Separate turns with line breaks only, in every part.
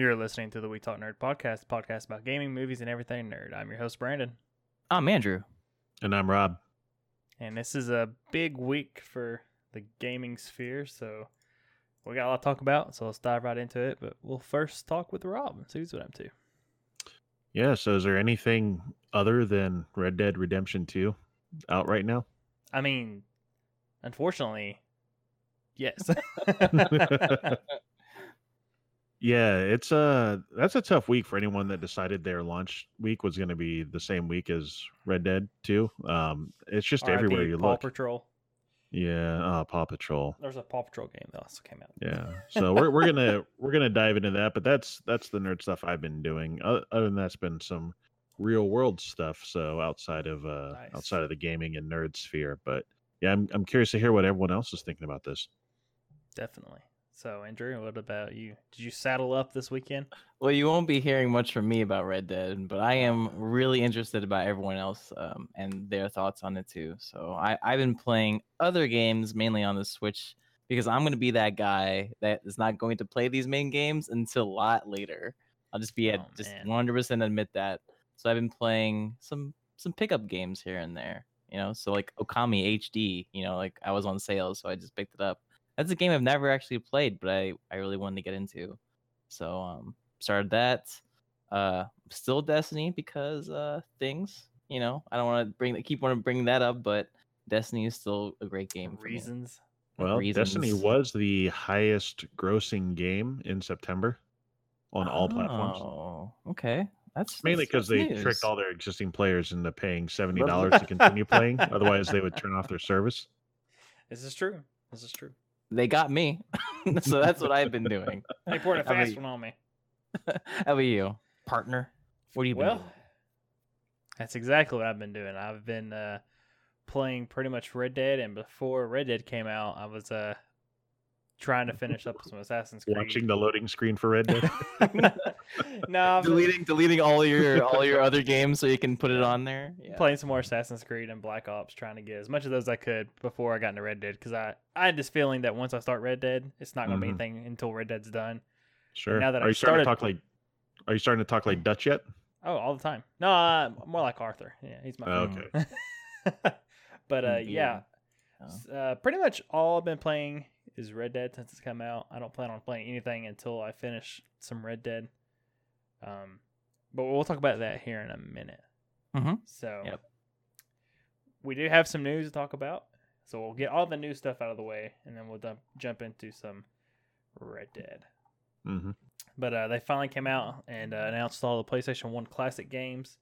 You're listening to the We Talk Nerd podcast, podcast about gaming, movies, and everything nerd. I'm your host, Brandon,
I'm Andrew.
And I'm Rob.
and this is a big week for the gaming sphere. So we got a lot to talk about. So let's dive right into it. But we'll first talk with Rob and see who's what I'm to.
Yeah, so is there anything other than Red Dead Redemption 2 out right now?
I mean, unfortunately, yes.
yeah, it's a that's a tough week for anyone that decided their launch week was going to be the same week as Red Dead 2. Um it's just
RIP
everywhere you
Paw
look.
Patrol.
Yeah, uh, Paw Patrol.
There's a Paw Patrol game that also came out.
Yeah. So we're we're gonna we're gonna dive into that, but that's that's the nerd stuff I've been doing. Other, other than that's been some real world stuff. So outside of uh
Nice.
outside of the gaming and nerd sphere, but yeah, I'm I'm curious to hear what everyone else is thinking about this.
Definitely. So, Andrew, what about you? Did you saddle up this weekend?
Well, you won't be hearing much from me about Red Dead, but I am really interested about everyone else um, and their thoughts on it too. So I, I've been playing other games mainly on the Switch because I'm going to be that guy that is not going to play these main games until a lot later. I'll just be at
Oh,
just 100% admit that. So I've been playing some some pickup games here and there, you know. So like Okami HD, you know, like I was on sale, so I just picked it up. That's a game I've never actually played, but I I really wanted to get into. So um started that. Uh still Destiny because uh things, you know, I don't want to bring keep want to bring that up, but Destiny is still a great game for me.
Reasons.
Well, Destiny was the highest grossing game in September on all platforms.
Oh, okay. That's
Mainly because they
that's
tricked all their existing players into paying seventy dollars to continue playing. Otherwise, they would turn off their service.
This is true. This is true.
They got me, so that's what I've been doing.
They poured a fast one on me.
How about you, partner? What do you
Well,
doing?
that's exactly what I've been doing. I've been uh, playing pretty much Red Dead, and before Red Dead came out, I was uh, trying to finish up some Assassin's Creed.
Watching the loading screen for Red Dead.
no, I've been
deleting deleting all your all your other games so you can put it on there. Yeah.
playing some more Assassin's Creed and Black Ops, trying to get as much of those as I could before I got into Red Dead. Because I, I had this feeling that once I start Red Dead, it's not going to
Mhm.
be anything until Red Dead's done.
Sure.
now that
are
I've
you starting to talk like? Are you starting to talk like Dutch yet?
Oh, all the time. No, uh, more like Arthur. Yeah, he's my
Oh,
favorite.
okay.
but uh,
Mm,
yeah,
Oh.
Uh, pretty much all I've been playing is Red Dead since it's come out. I don't plan on playing anything until I finish some Red Dead. Um, but we'll talk about that here in a minute.
Mhm.
So,
Yep.
we do have some news to talk about. So we'll get all the new stuff out of the way, and then we'll dump, jump into some Red Dead.
Mm-hmm.
But uh, they finally came out and uh, announced all the PlayStation One classic games.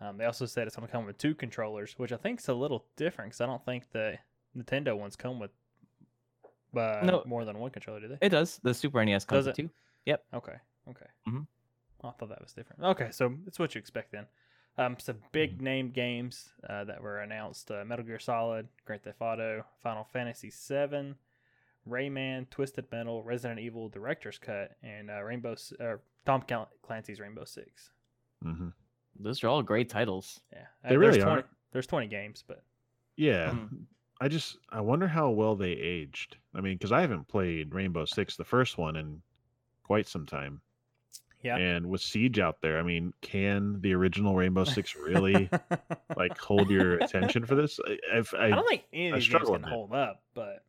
Um, they also said it's going to come with two controllers, which I think is a little different because I don't think the Nintendo ones come with uh,
No.
more than one controller, do they?
It does. The Super NES comes
Does
with
it?
two.
Okay, okay.
Mhm.
I thought that was different. Okay, so it's what you expect then. Um, some big name games uh, that were announced: uh, Metal Gear Solid, Grand Theft Auto, Final Fantasy VII, Rayman, Twisted Metal, Resident Evil Director's Cut, and uh, Rainbow S- uh, Tom Clancy's Rainbow Six.
hmm
Those are all great titles.
Yeah,
They
Uh, there's
really
20,
are.
There's 20 games, but
Yeah.
Mhm.
I just I wonder how well they aged. I mean, because I haven't played Rainbow Six, the first one, in quite some time.
yeah.
And with Siege out there, I mean, can the original Rainbow Six really like hold your attention for this? I, I've, I,
I don't think any of these games
struggle
can
with it.
hold up, but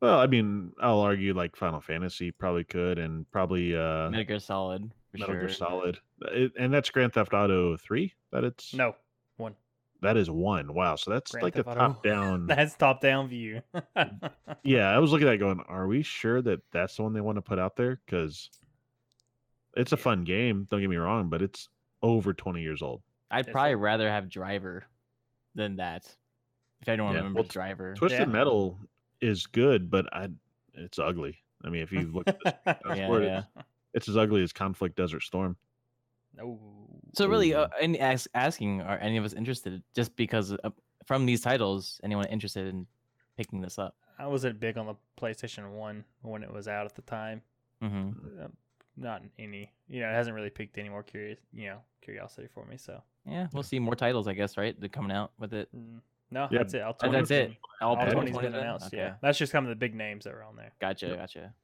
well, I mean, I'll argue like Final Fantasy probably could, and probably uh,
Metal Gear Solid. For
Metal Gear. Solid, It- and that's Grand Theft Auto Three. That it's
no one.
That is one. Wow, so that's
Grand
like a top down.
That's top down view.
yeah, I was looking at it going, are we sure that that's the one they want to put out there? Because it's a
Yeah.
fun game. Don't get me wrong, but it's over 20 years old.
I'd
It's
probably
a-
rather have Driver than that. If anyone
Yeah,
remembers
well,
Driver.
Twisted
Yeah.
Metal is good, but I, it's ugly. I mean, if you look at this, that's
Yeah,
it
yeah.
is. it's as ugly as Conflict Desert Storm.
no.
So really, uh,
Ooh.
and ask, asking, are any of us interested? Just because uh, from these titles, anyone interested in picking this up?
I wasn't big on the PlayStation One when it was out at the time.
hmm
Uh, not any, you know, it hasn't really piqued any more curious, you know, curiosity for me. So
Yeah, we'll see more titles, I guess, right? They're coming out with it.
mm, no,
Yeah,
that's it. All 20
that's it. All
All
Yeah.
20's
20
been announced.
Okay.
Yeah, that's just kind of the big names that were on there.
Gotcha,
Yep.
gotcha.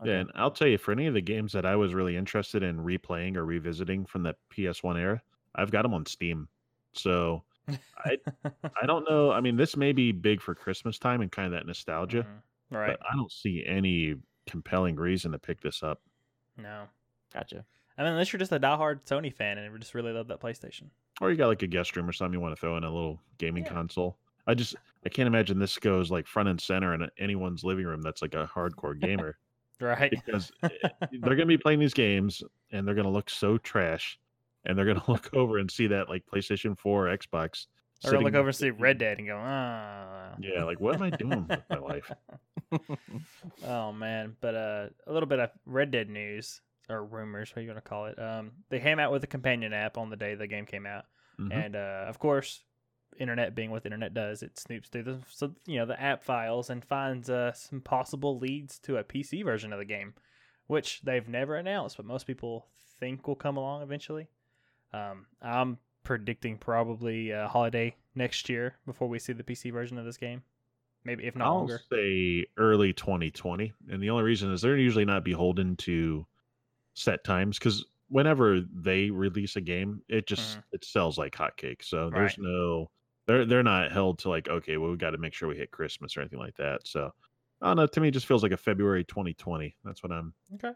Okay.
Yeah, and I'll tell you, for any of the games that I was really interested in replaying or revisiting from the PS1 era, I've got them on Steam. So I I don't know. I mean, this may be big for Christmas time and kind of that nostalgia,
Mhm. Right.
but I don't see any compelling reason to pick this up.
No.
Gotcha.
I mean, unless you're just a diehard Sony fan and just really love that PlayStation.
Or you got like a guest room or something you want to throw in a little gaming
Yeah.
console. I just I can't imagine this goes like front and center in anyone's living room that's like a hardcore gamer
Right.
because eh, they're gonna be playing these games and they're gonna look so trash, and they're gonna look over and see that like PlayStation 4 or Xbox.
Or look over and see
them.
Red Dead and go, ah.
Yeah, like what am I doing with my life?
Oh man, but uh, a little bit of Red Dead news or rumors, what you want to call it. Um, they came out with a companion app on the day the game came out,
Mhm.
and uh, of course, internet being what the internet does, it snoops through the so you know the app files and finds uh, some possible leads to a PC version of the game, which they've never announced, but most people think will come along eventually. Um, I'm predicting probably uh, holiday next year before we see the PC version of this game, maybe if not
I'll
longer.
say early 2020, and the only reason is they're usually not beholden to set times because whenever they release a game, it just it sells like hotcakes. So there's
Mm-hmm.
No they're they're not held to like okay, well we got to make sure we hit Christmas or anything like that. So I don't know. To me, it just feels like a February 2020. That's what I'm.
Okay.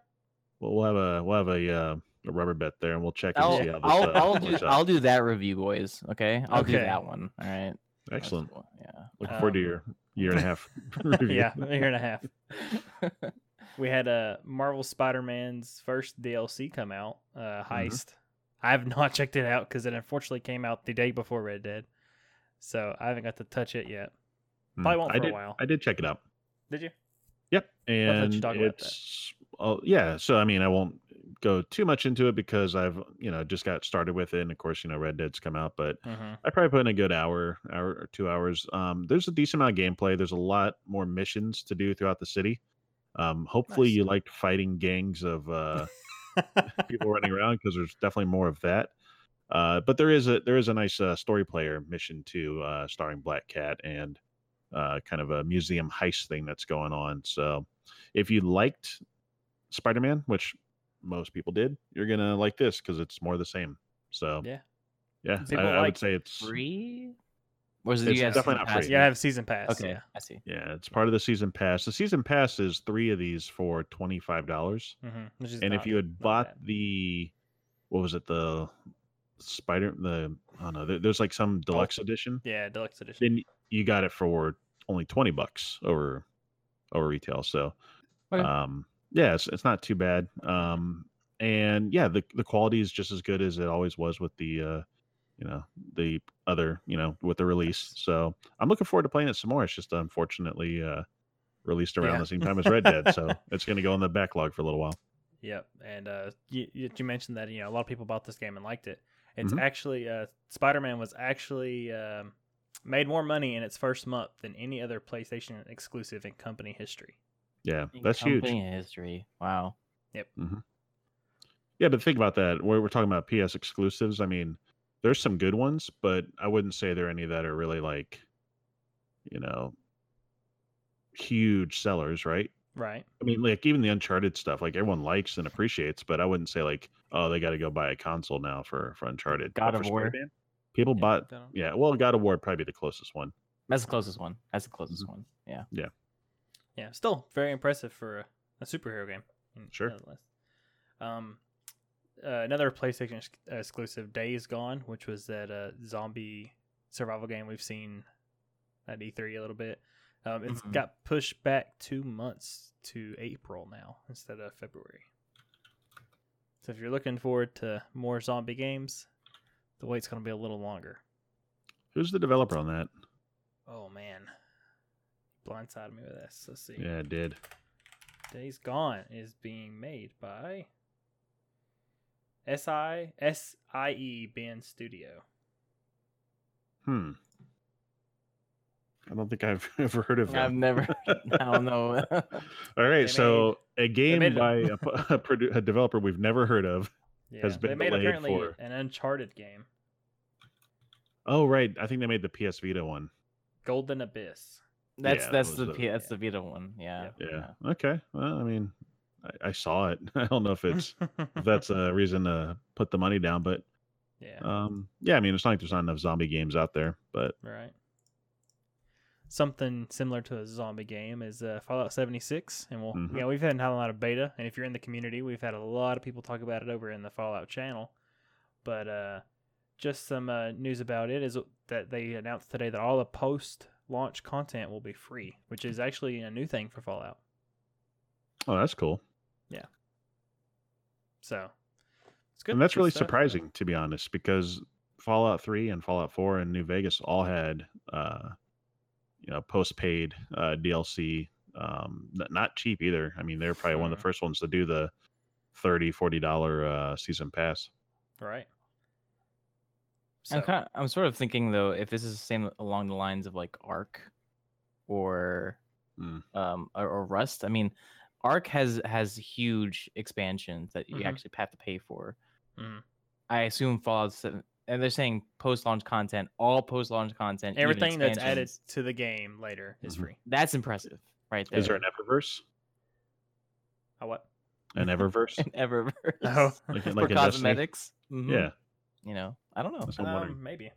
We'll, we'll have a we'll have a, uh, a rubber bet there, and we'll check and
I'll,
see how this.
I'll,
uh,
I'll, do,
works.
I'll do that review, boys. Okay, I'll do that one. All right.
Excellent.
cool, Yeah.
Looking forward to
Um,
your year and a half review.
yeah, a year and a half. We had uh, Marvel Spider-Man's first DLC come out, uh,
Mm-hmm.
Heist. I have not checked it out because it unfortunately came out the day before Red Dead, so I haven't got to touch it yet.
Hmm.
Probably won't
I
for a
did,
while.
I did check it out.
Did you?
Yep, and
talk about that.
it's oh yeah. So I mean, I won't go too much into it because I've you know just got started with it, and of course you know Red Dead's come out, but
Mm-hmm.
I probably put in a good hour, hour or two hours. Um, there's a decent amount of gameplay. There's a lot more missions to do throughout the city. Um, hopefully
Nice.
you liked fighting gangs of uh, people running around because there's definitely more of that. Uh, but there is a there is a nice uh, story player mission too, uh, starring Black Cat and uh, kind of a museum heist thing that's going on. So if you liked Spider Man, which most people did, you're gonna like this because it's more the same. So
Yeah.
yeah, I,
People
I would say it's
Free? Or is it
It's
you guys
definitely
season
not
pass?
free.
yeah, I have season pass.
Okay,
Yeah.
I see.
yeah, it's part of the season pass. The season pass is three of these for twenty five dollars.
Mm-hmm. Which is
and if you had bought
bad.
the what was it the spider the i don't know there, there's like some deluxe edition
yeah, deluxe edition.
then you got it for only 20 bucks over over retail so
Okay.
um yeah it's, it's not too bad um and yeah the, the quality is just as good as it always was with the uh you know the other you know with the release so i'm looking forward to playing it some more it's just unfortunately uh released around
Yeah.
the same time as red dead so it's going to go in the backlog for a little while
Yep, and uh, you you mentioned that you know a lot of people bought this game and liked it. It's
Mhm.
actually uh, Spider Man was actually um, made more money in its first month than any other PlayStation exclusive in company history.
yeah
In
that's huge
company history. Wow. Yep.
Yeah, but think about that. We're, we're talking about PS exclusives. I mean, there's some good ones, but I wouldn't say there are any that are really like, you know, huge sellers, right?
Right.
I mean, like even the Uncharted stuff, like everyone likes and appreciates, but I wouldn't say like, oh, they got to go buy a console now for for Uncharted.
God
But
of War.
Spider-Man, people
Yeah,
bought. Yeah, well, God of War probably be the closest one.
That's the closest one. That's the closest
Mm-hmm.
one. Yeah.
Yeah, Yeah. still very impressive for a, a superhero game.
Sure.
nonetheless. Um, uh, another PlayStation ex- exclusive, Days Gone, which was that uh, zombie survival game we've seen at E3 a little bit. Um, it's
Mhm.
got pushed back two months to April now instead of February. So if you're looking forward to more zombie games, the wait's going to be a little longer.
Who's the developer on that?
Oh man, blindsided me with this. Let's see.
Yeah, it did.
Days Gone is being made by S I S I E Bend Studio.
Hmm. I don't think I've ever heard of it.
I've
them.
never. I don't know.
All right,
They
so a game by a, a, produ- a developer we've never heard of.
Yeah,
Has been
they made
delayed
apparently
for-
an Uncharted game,
Oh, right. I think they made the PS Vita one.
Golden Abyss.
That's
Yeah,
that's
those
the
are-
P- that's the Vita one. Yeah.
Yeah. Okay. Well, I mean, I, I saw it. I don't know if it's if that's a reason to put the money down, but
yeah.
um, yeah, I mean, it's not like there's not enough zombie games out there, but
Right. Something similar to a zombie game is uh, Fallout 76, and we'll
Mhm.
yeah we've had a lot of beta, and if you're in the community, we've had a lot of people talk about it over in the Fallout channel. But uh, just some uh, news about it is that they announced today that all the post-launch content will be free, which is actually a new thing for Fallout.
oh, that's cool. Yeah.
So it's good.
and that's really
stuff.
surprising to be honest, because Fallout 3 and Fallout 4 and New Vegas all had uh, you know post-paid uh, DLC. Um, not cheap either. I mean, they're probably one of the first ones to do the 30 40 dollar uh, season pass.
Right.
I'm
So-
kind I'm sort of thinking though, if this is the same along the lines of like Ark or
Mm.
um or, or Rust. I mean, Ark has has huge expansions that you
Mhm.
actually have to pay for.
Mhm.
I assume Fallout 7 and they're saying post-launch content, all post-launch content,
everything that's added to the game later is
Mhm.
free.
That's impressive, right there.
Is there an Eververse?
A what?
An Eververse?
an Eververse
Oh.
Like- like in Destiny?
cosmetics? Mhm.
Yeah,
you know, I don't know.
that's what I'm wondering.
Um, maybe.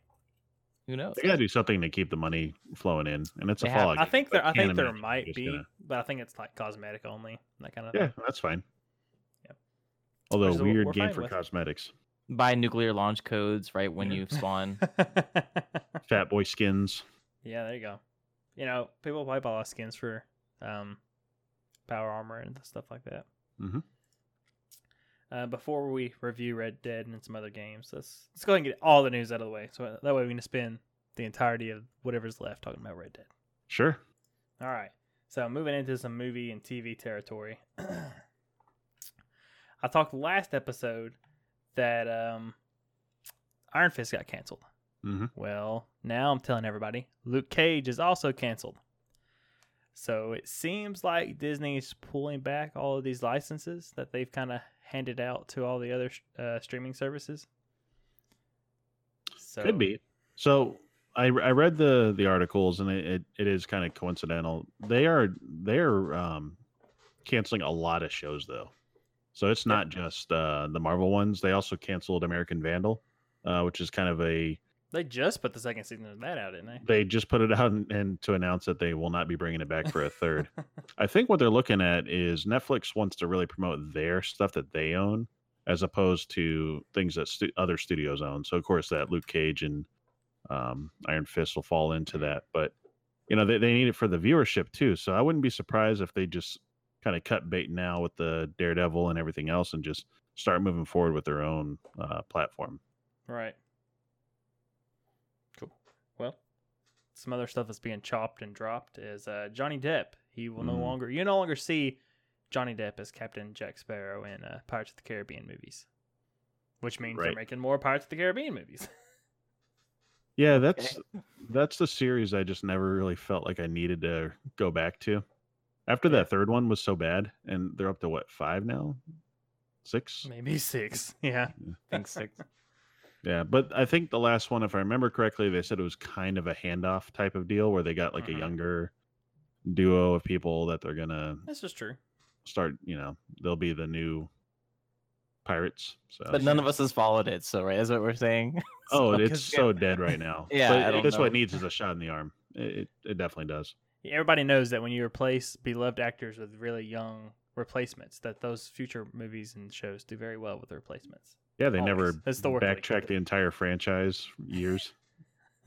Who knows?
They gotta do something to keep the money flowing in, and it's a
They have-
Fallout.
I think
so
there. I think there might be,
gonna-
but I think it's like cosmetic only, that kind of
Yeah,
thing.
that's fine.
Yep.
Although
Which
weird game for
with.
cosmetics.
Buy nuclear launch codes right when
Yeah.
you spawn.
Fat boy skins.
yeah, there you go. You know, people buy a lot of skins for um, power armor and stuff like that.
Mhm.
Uh, before we review Red Dead and some other games, let's let's go ahead and get all the news out of the way. So that way we can spend the entirety of whatever's left talking about Red Dead.
Sure.
All right. So moving into some movie and TV territory. I talked last episode that um, Iron Fist got canceled.
Mhm.
Well, now I'm telling everybody Luke Cage is also canceled. So it seems like Disney's pulling back all of these licenses that they've kind of handed out to all the other uh, streaming services. So,
Could be. So I I read the the articles and it, it, it is kind of coincidental. They are they're um canceling a lot of shows though. So it's not just uh the Marvel ones. They also canceled American Vandal, uh, which is kind of a
They just put the second season of that out, didn't they?
they just put it out and, and to announce that they will not be bringing it back for a third. I think what they're looking at is Netflix wants to really promote their stuff that they own, as opposed to things that stu- other studios own. So of course that Luke Cage and um, Iron Fist will fall into that, but you know they, they need it for the viewership too. So I wouldn't be surprised if they just kind of cut bait now with the Daredevil and everything else, and just start moving forward with their own uh, platform.
Right. Cool. Well, some other stuff that's being chopped and dropped is uh, Johnny Depp. He will no
Mm.
longer you no longer see Johnny Depp as Captain Jack Sparrow in uh, Pirates of the Caribbean movies, which means they're making more Pirates of the Caribbean movies.
Yeah, that's that's the series I just never really felt like I needed to go back to. After
Yeah.
that third one was so bad, and they're up to what five now, six.
Maybe six. Yeah.
I think six.
Yeah, but I think the last one, if I remember correctly, they said it was kind of a handoff type of deal where they got like
Mhm.
a younger duo of people that they're gonna
This is true.
start. You know, they'll be the new pirates. So,
But none of us has followed it, so right, that's what we're saying.
oh,
So-
it's
'cause,
so dead right now.
Yeah,
but
I don't
that's what it needs is a shot in the arm. It it, it definitely does.
Everybody knows that when you replace beloved actors with really young replacements, that those future movies and shows do very well with the replacements.
Yeah, they never
Always. Historically.
backtrack the entire franchise years.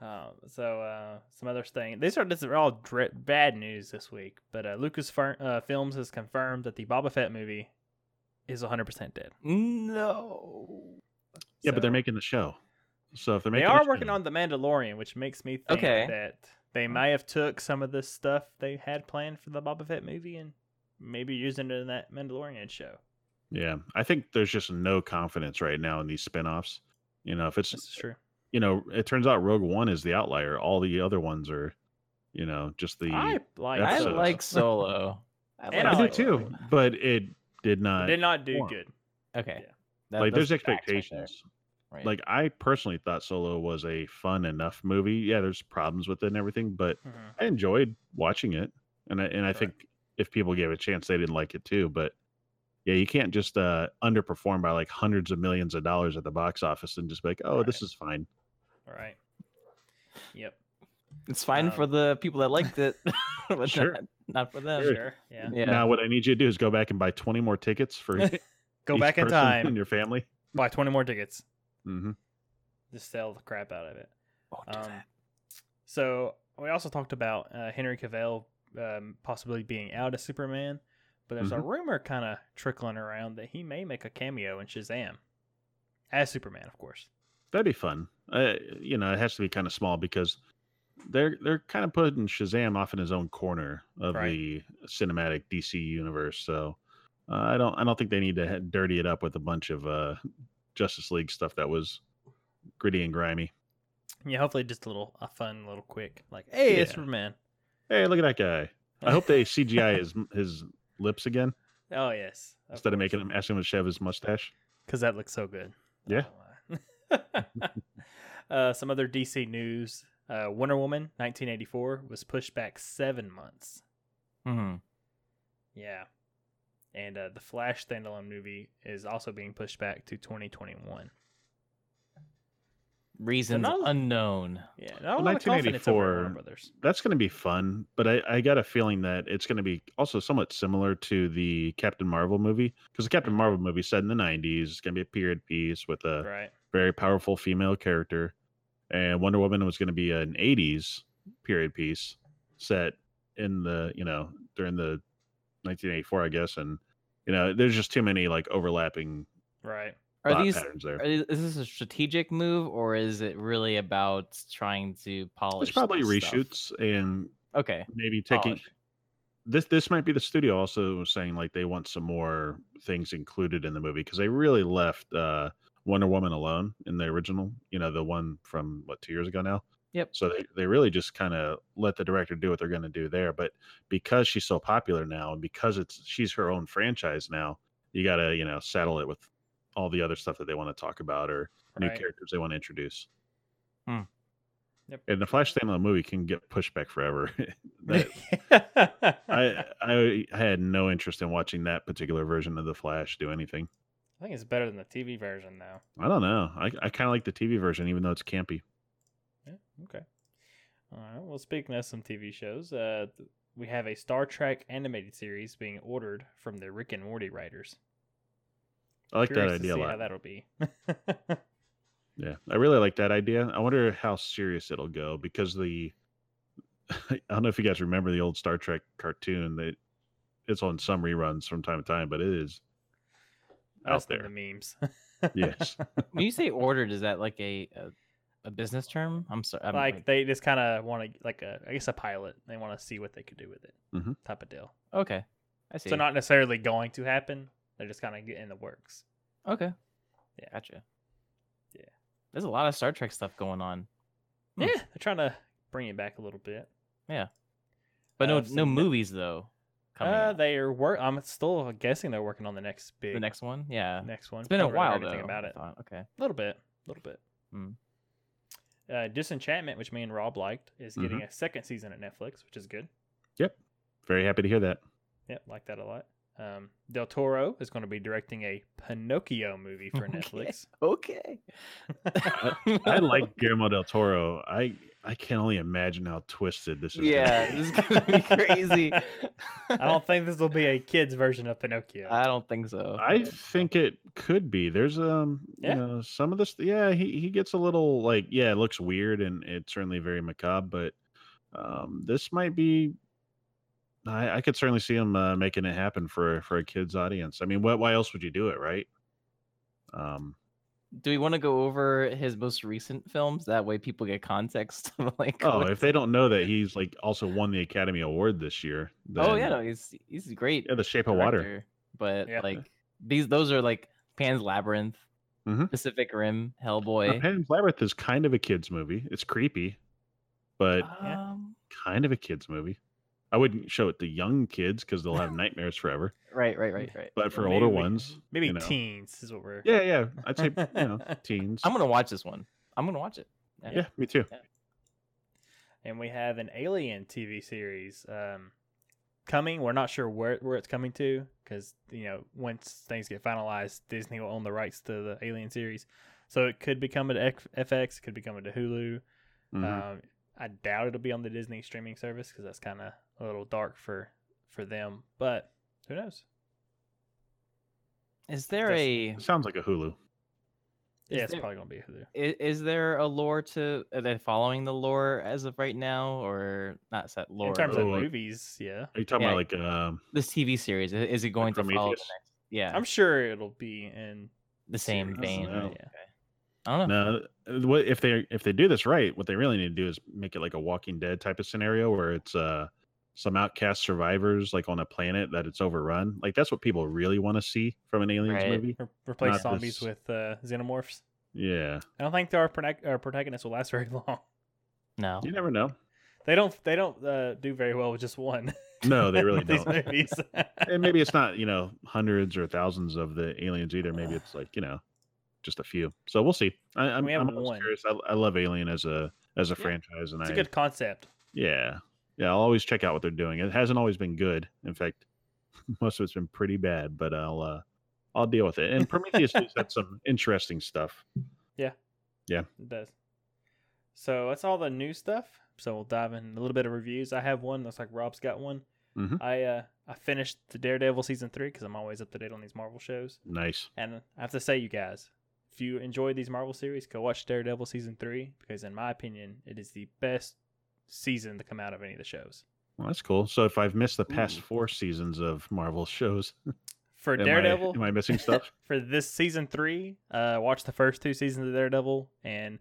um, so uh, some other thing. These are this are all dre- bad news this week. But uh, Lucas uh, Films has confirmed that the Boba Fett movie is 100 percent dead.
no.
Yeah, but they're making the show. So if they're
They are working on the Mandalorian, which makes me think
Okay.
that they may have took some of this stuff they had planned for the Boba Fett movie and maybe using it in that Mandalorian show.
Yeah, I think there's just no confidence right now in these spin-offs. You know, if it's
This is true.
you know, it turns out Rogue One is the outlier. All the other ones are, you know, just the
I like.
I like Solo. I,
And
I
I
do
like
too,
Solo.
but it did not.
did not do
perform.
good.
Okay.
Yeah.
That-
like there's
are facts right there,
expectations.
Right.
Like I personally thought Solo was a fun enough movie. Yeah, there's problems with it and everything, but
Mhm.
I enjoyed watching it, and I and I
Right.
think if people gave it a chance, they didn't like it too. But yeah, you can't just uh, underperform by like hundreds of millions of dollars at the box office and just be like, oh, this is fine.
All right. Yep.
It's fine for
Um,
the people that liked it, but
Sure.
not, not for them.
Sure.
Sure. Yeah.
Yeah.
Now, what I need you to do is go back and buy 20 more tickets for
Go
each
back in time.
in your family.
Buy twenty more tickets.
Hmm
Just sell the crap out of it.
Won't do
Um,
that.
so we also talked about uh, Henry Cavill um, possibly being out as Superman, but there's a
Mhm.
rumor kind of trickling around that he may make a cameo in Shazam as Superman, of course.
That'd be fun. Uh, you know, it has to be kind of small because they're they're kind of putting Shazam off in his own corner of
Right.
the cinematic DC universe. So uh, I don't I don't think they need to dirty it up with a bunch of uh, Justice League stuff that was gritty and grimy.
Yeah, hopefully just a little a fun little quick like, hey, it's Superman.
Hey, look at that guy! I hope they CGI his his lips again
Oh yes,
instead of making him asking him to shave his mustache.
because that looks so good.
Yeah.
Oh, uh, some other DC news: uh, Wonder Woman 1984 was pushed back seven months.
Mhm.
Yeah. And uh, the Flash standalone movie is also being pushed back to 2021.
Reasons
not-
unknown.
Yeah, not
Well,
lot of confidence over at Warner
1984
Brothers.
That's going to be fun, but I, I got a feeling that it's going to be also somewhat similar to the Captain Marvel movie because the Captain
Mhm.
Marvel movie set in the 90s. It's going to be a period piece with a
Right.
very powerful female character, and Wonder Woman was going to be an 80s period piece set in the you know during the 1984, I guess, and you know there's just too many like overlapping
Right.
Are these
patterns there.
are these- is this a strategic move or is it really about trying to polish?
It's probably
the stuff?
reshoots and
Okay.
maybe taking
polish.
this this might be the studio also saying like they want some more things included in the movie because they really left uh Wonder Woman alone in the original, you know, the one from what two years ago now.
Yep.
So they, they really just kind of let the director do what they're going to do there. But because she's so popular now, and because it's she's her own franchise now, you got to you know saddle it with all the other stuff that they want to talk about or new characters they want to introduce.
Hmm.
Yep.
And the Flash standalone movie can get pushed back forever. That- I, I I had no interest in watching that particular version of the Flash do anything.
I think it's better than the TV version now.
I don't know. I, I kind of like the TV version, even though it's campy.
Yeah. Okay. All right. Well, speaking of some TV shows, uh, th- we have a Star Trek animated series being ordered from the Rick and Morty writers.
I like that
Curious to
idea a lot.
How that'll be.
Yeah, I really like that idea. I wonder how serious it'll go because the I don't know if you guys remember the old Star Trek cartoon that it's on some reruns from time to time, but it is
That's
out there.
the memes.
Yes.
When you say ordered, is that like a a, a business term? I'm sorry. I'm
like they just kind of want to like a I guess a pilot. They want to see what they could do with it,
Mhm.
type of deal.
okay. I see.
So not necessarily going to happen. They're just kind of getting in the works.
okay.
Yeah.
Gotcha.
Yeah.
There's a lot of Star Trek stuff going on, Hmm.
Yeah, they're trying to bring it back a little bit. Yeah.
But
Uh,
no
so
no
ne-
movies though.
Uh, they are work. I'm still guessing they're working on the next big
the next one, yeah.
next one.
It's been a
Don't really know
while
anything
though.
about it.
thought. Okay.
A little bit, a little bit.
Hmm.
Uh, Disenchantment, which me and Rob liked, is
Mm-hmm.
getting a second season at Netflix, which is good.
Yep. Very happy to hear that.
Yep, like that a lot. Um, Del Toro is going to be directing a Pinocchio movie for
Okay.
Netflix.
Okay.
I like Guillermo del Toro. I I can only imagine how twisted this is. gonna
Yeah,
be.
this is gonna be crazy.
I don't think this will be a kid's version of Pinocchio.
I don't think so.
I think it could be. There's um,
Yeah.
you know, some of this. Yeah, he he gets a little like, yeah, it looks weird and it's certainly very macabre, but um, this might be. I, I could certainly see him uh, making it happen for for a kids audience. I mean, what? Why else would you do it, right? Um,
Do we want to go over his most recent films? That way, people get context. of, like,
oh, if they don't know that he's like also won the Academy Award this year.
oh yeah, no, he's he's great.
yeah, The Shape of Water.
But
Yeah.
like these, those are like Pan's Labyrinth,
Mhm.
Pacific Rim,
Now,
Hellboy.
Pan's Labyrinth is kind of a kids movie. It's creepy, but
Um,
kind of a kids movie. I wouldn't show it to young kids because they'll have nightmares forever.
right, right, right, right.
But for
Maybe
older
we-
ones,
Maybe
you know.
teens is what we're.
yeah, yeah, I'd say you know teens.
I'm gonna watch this one. I'm gonna watch it.
yeah, me too.
and we have an Alien TV series um, coming. We're not sure where where it's coming to because you know once things get finalized, Disney will own the rights to the Alien series. So it could become an to FX, it could become coming to Hulu.
Mhm.
Um, I doubt it'll be on the Disney streaming service because that's kind of a little dark for for them. But who knows?
Is there
That's-
a
Sounds like a Hulu.
Is
yeah, it's
there-
probably gonna be Hulu.
is, is there a lore to are they following the lore as of right now or not set lore
In terms of
Lord.
movies, yeah,
Are you talking
Yeah.
about like um
this TV series is it going to follow the next yeah
I'm sure it'll be in.
the same
series.
vein
No.
Right? Okay. I don't know
no what if they if they do this right, what they really need to do is make it like a Walking Dead type of scenario where it's uh some outcast survivors like on a planet that it's overrun. Like that's what people really want to see from an aliens
Right.
movie.
Re- replace
Not
zombies
this-
with uh, xenomorphs.
Yeah.
I don't think our, protag- our protagonists will last very long.
no
You never know.
They don't. They don't uh, do very well with just one.
No, they really don't.
movies.
and maybe it's not you know hundreds or thousands of the aliens either. Maybe it's like you know just a few. So we'll see. I, I'm,
We
I'm curious. I, I love Alien as a as a
Yeah.
franchise, and
it's
I
a good concept.
yeah yeah I'll always check out what they're doing. It hasn't always been good. In fact, most of it's been pretty bad. But I'll uh I'll deal with it. And Prometheus has had some interesting stuff. Yeah. Yeah.
It does. So that's all the new stuff. So we'll dive in a little bit of reviews. I have one. Looks like Rob's got one.
Mhm.
I uh I finished the Daredevil season three because I'm always up to date on these Marvel shows.
Nice.
And I have to say, you guys, if you enjoyed these Marvel series, go watch Daredevil season three because, in my opinion, it is the best season to come out of any of the shows.
Well, that's cool. So if I've missed the past
Ooh.
four seasons of Marvel shows,
For
am I-
Daredevil,
am I missing stuff?
for this season three, uh, watch the first two seasons of Daredevil, and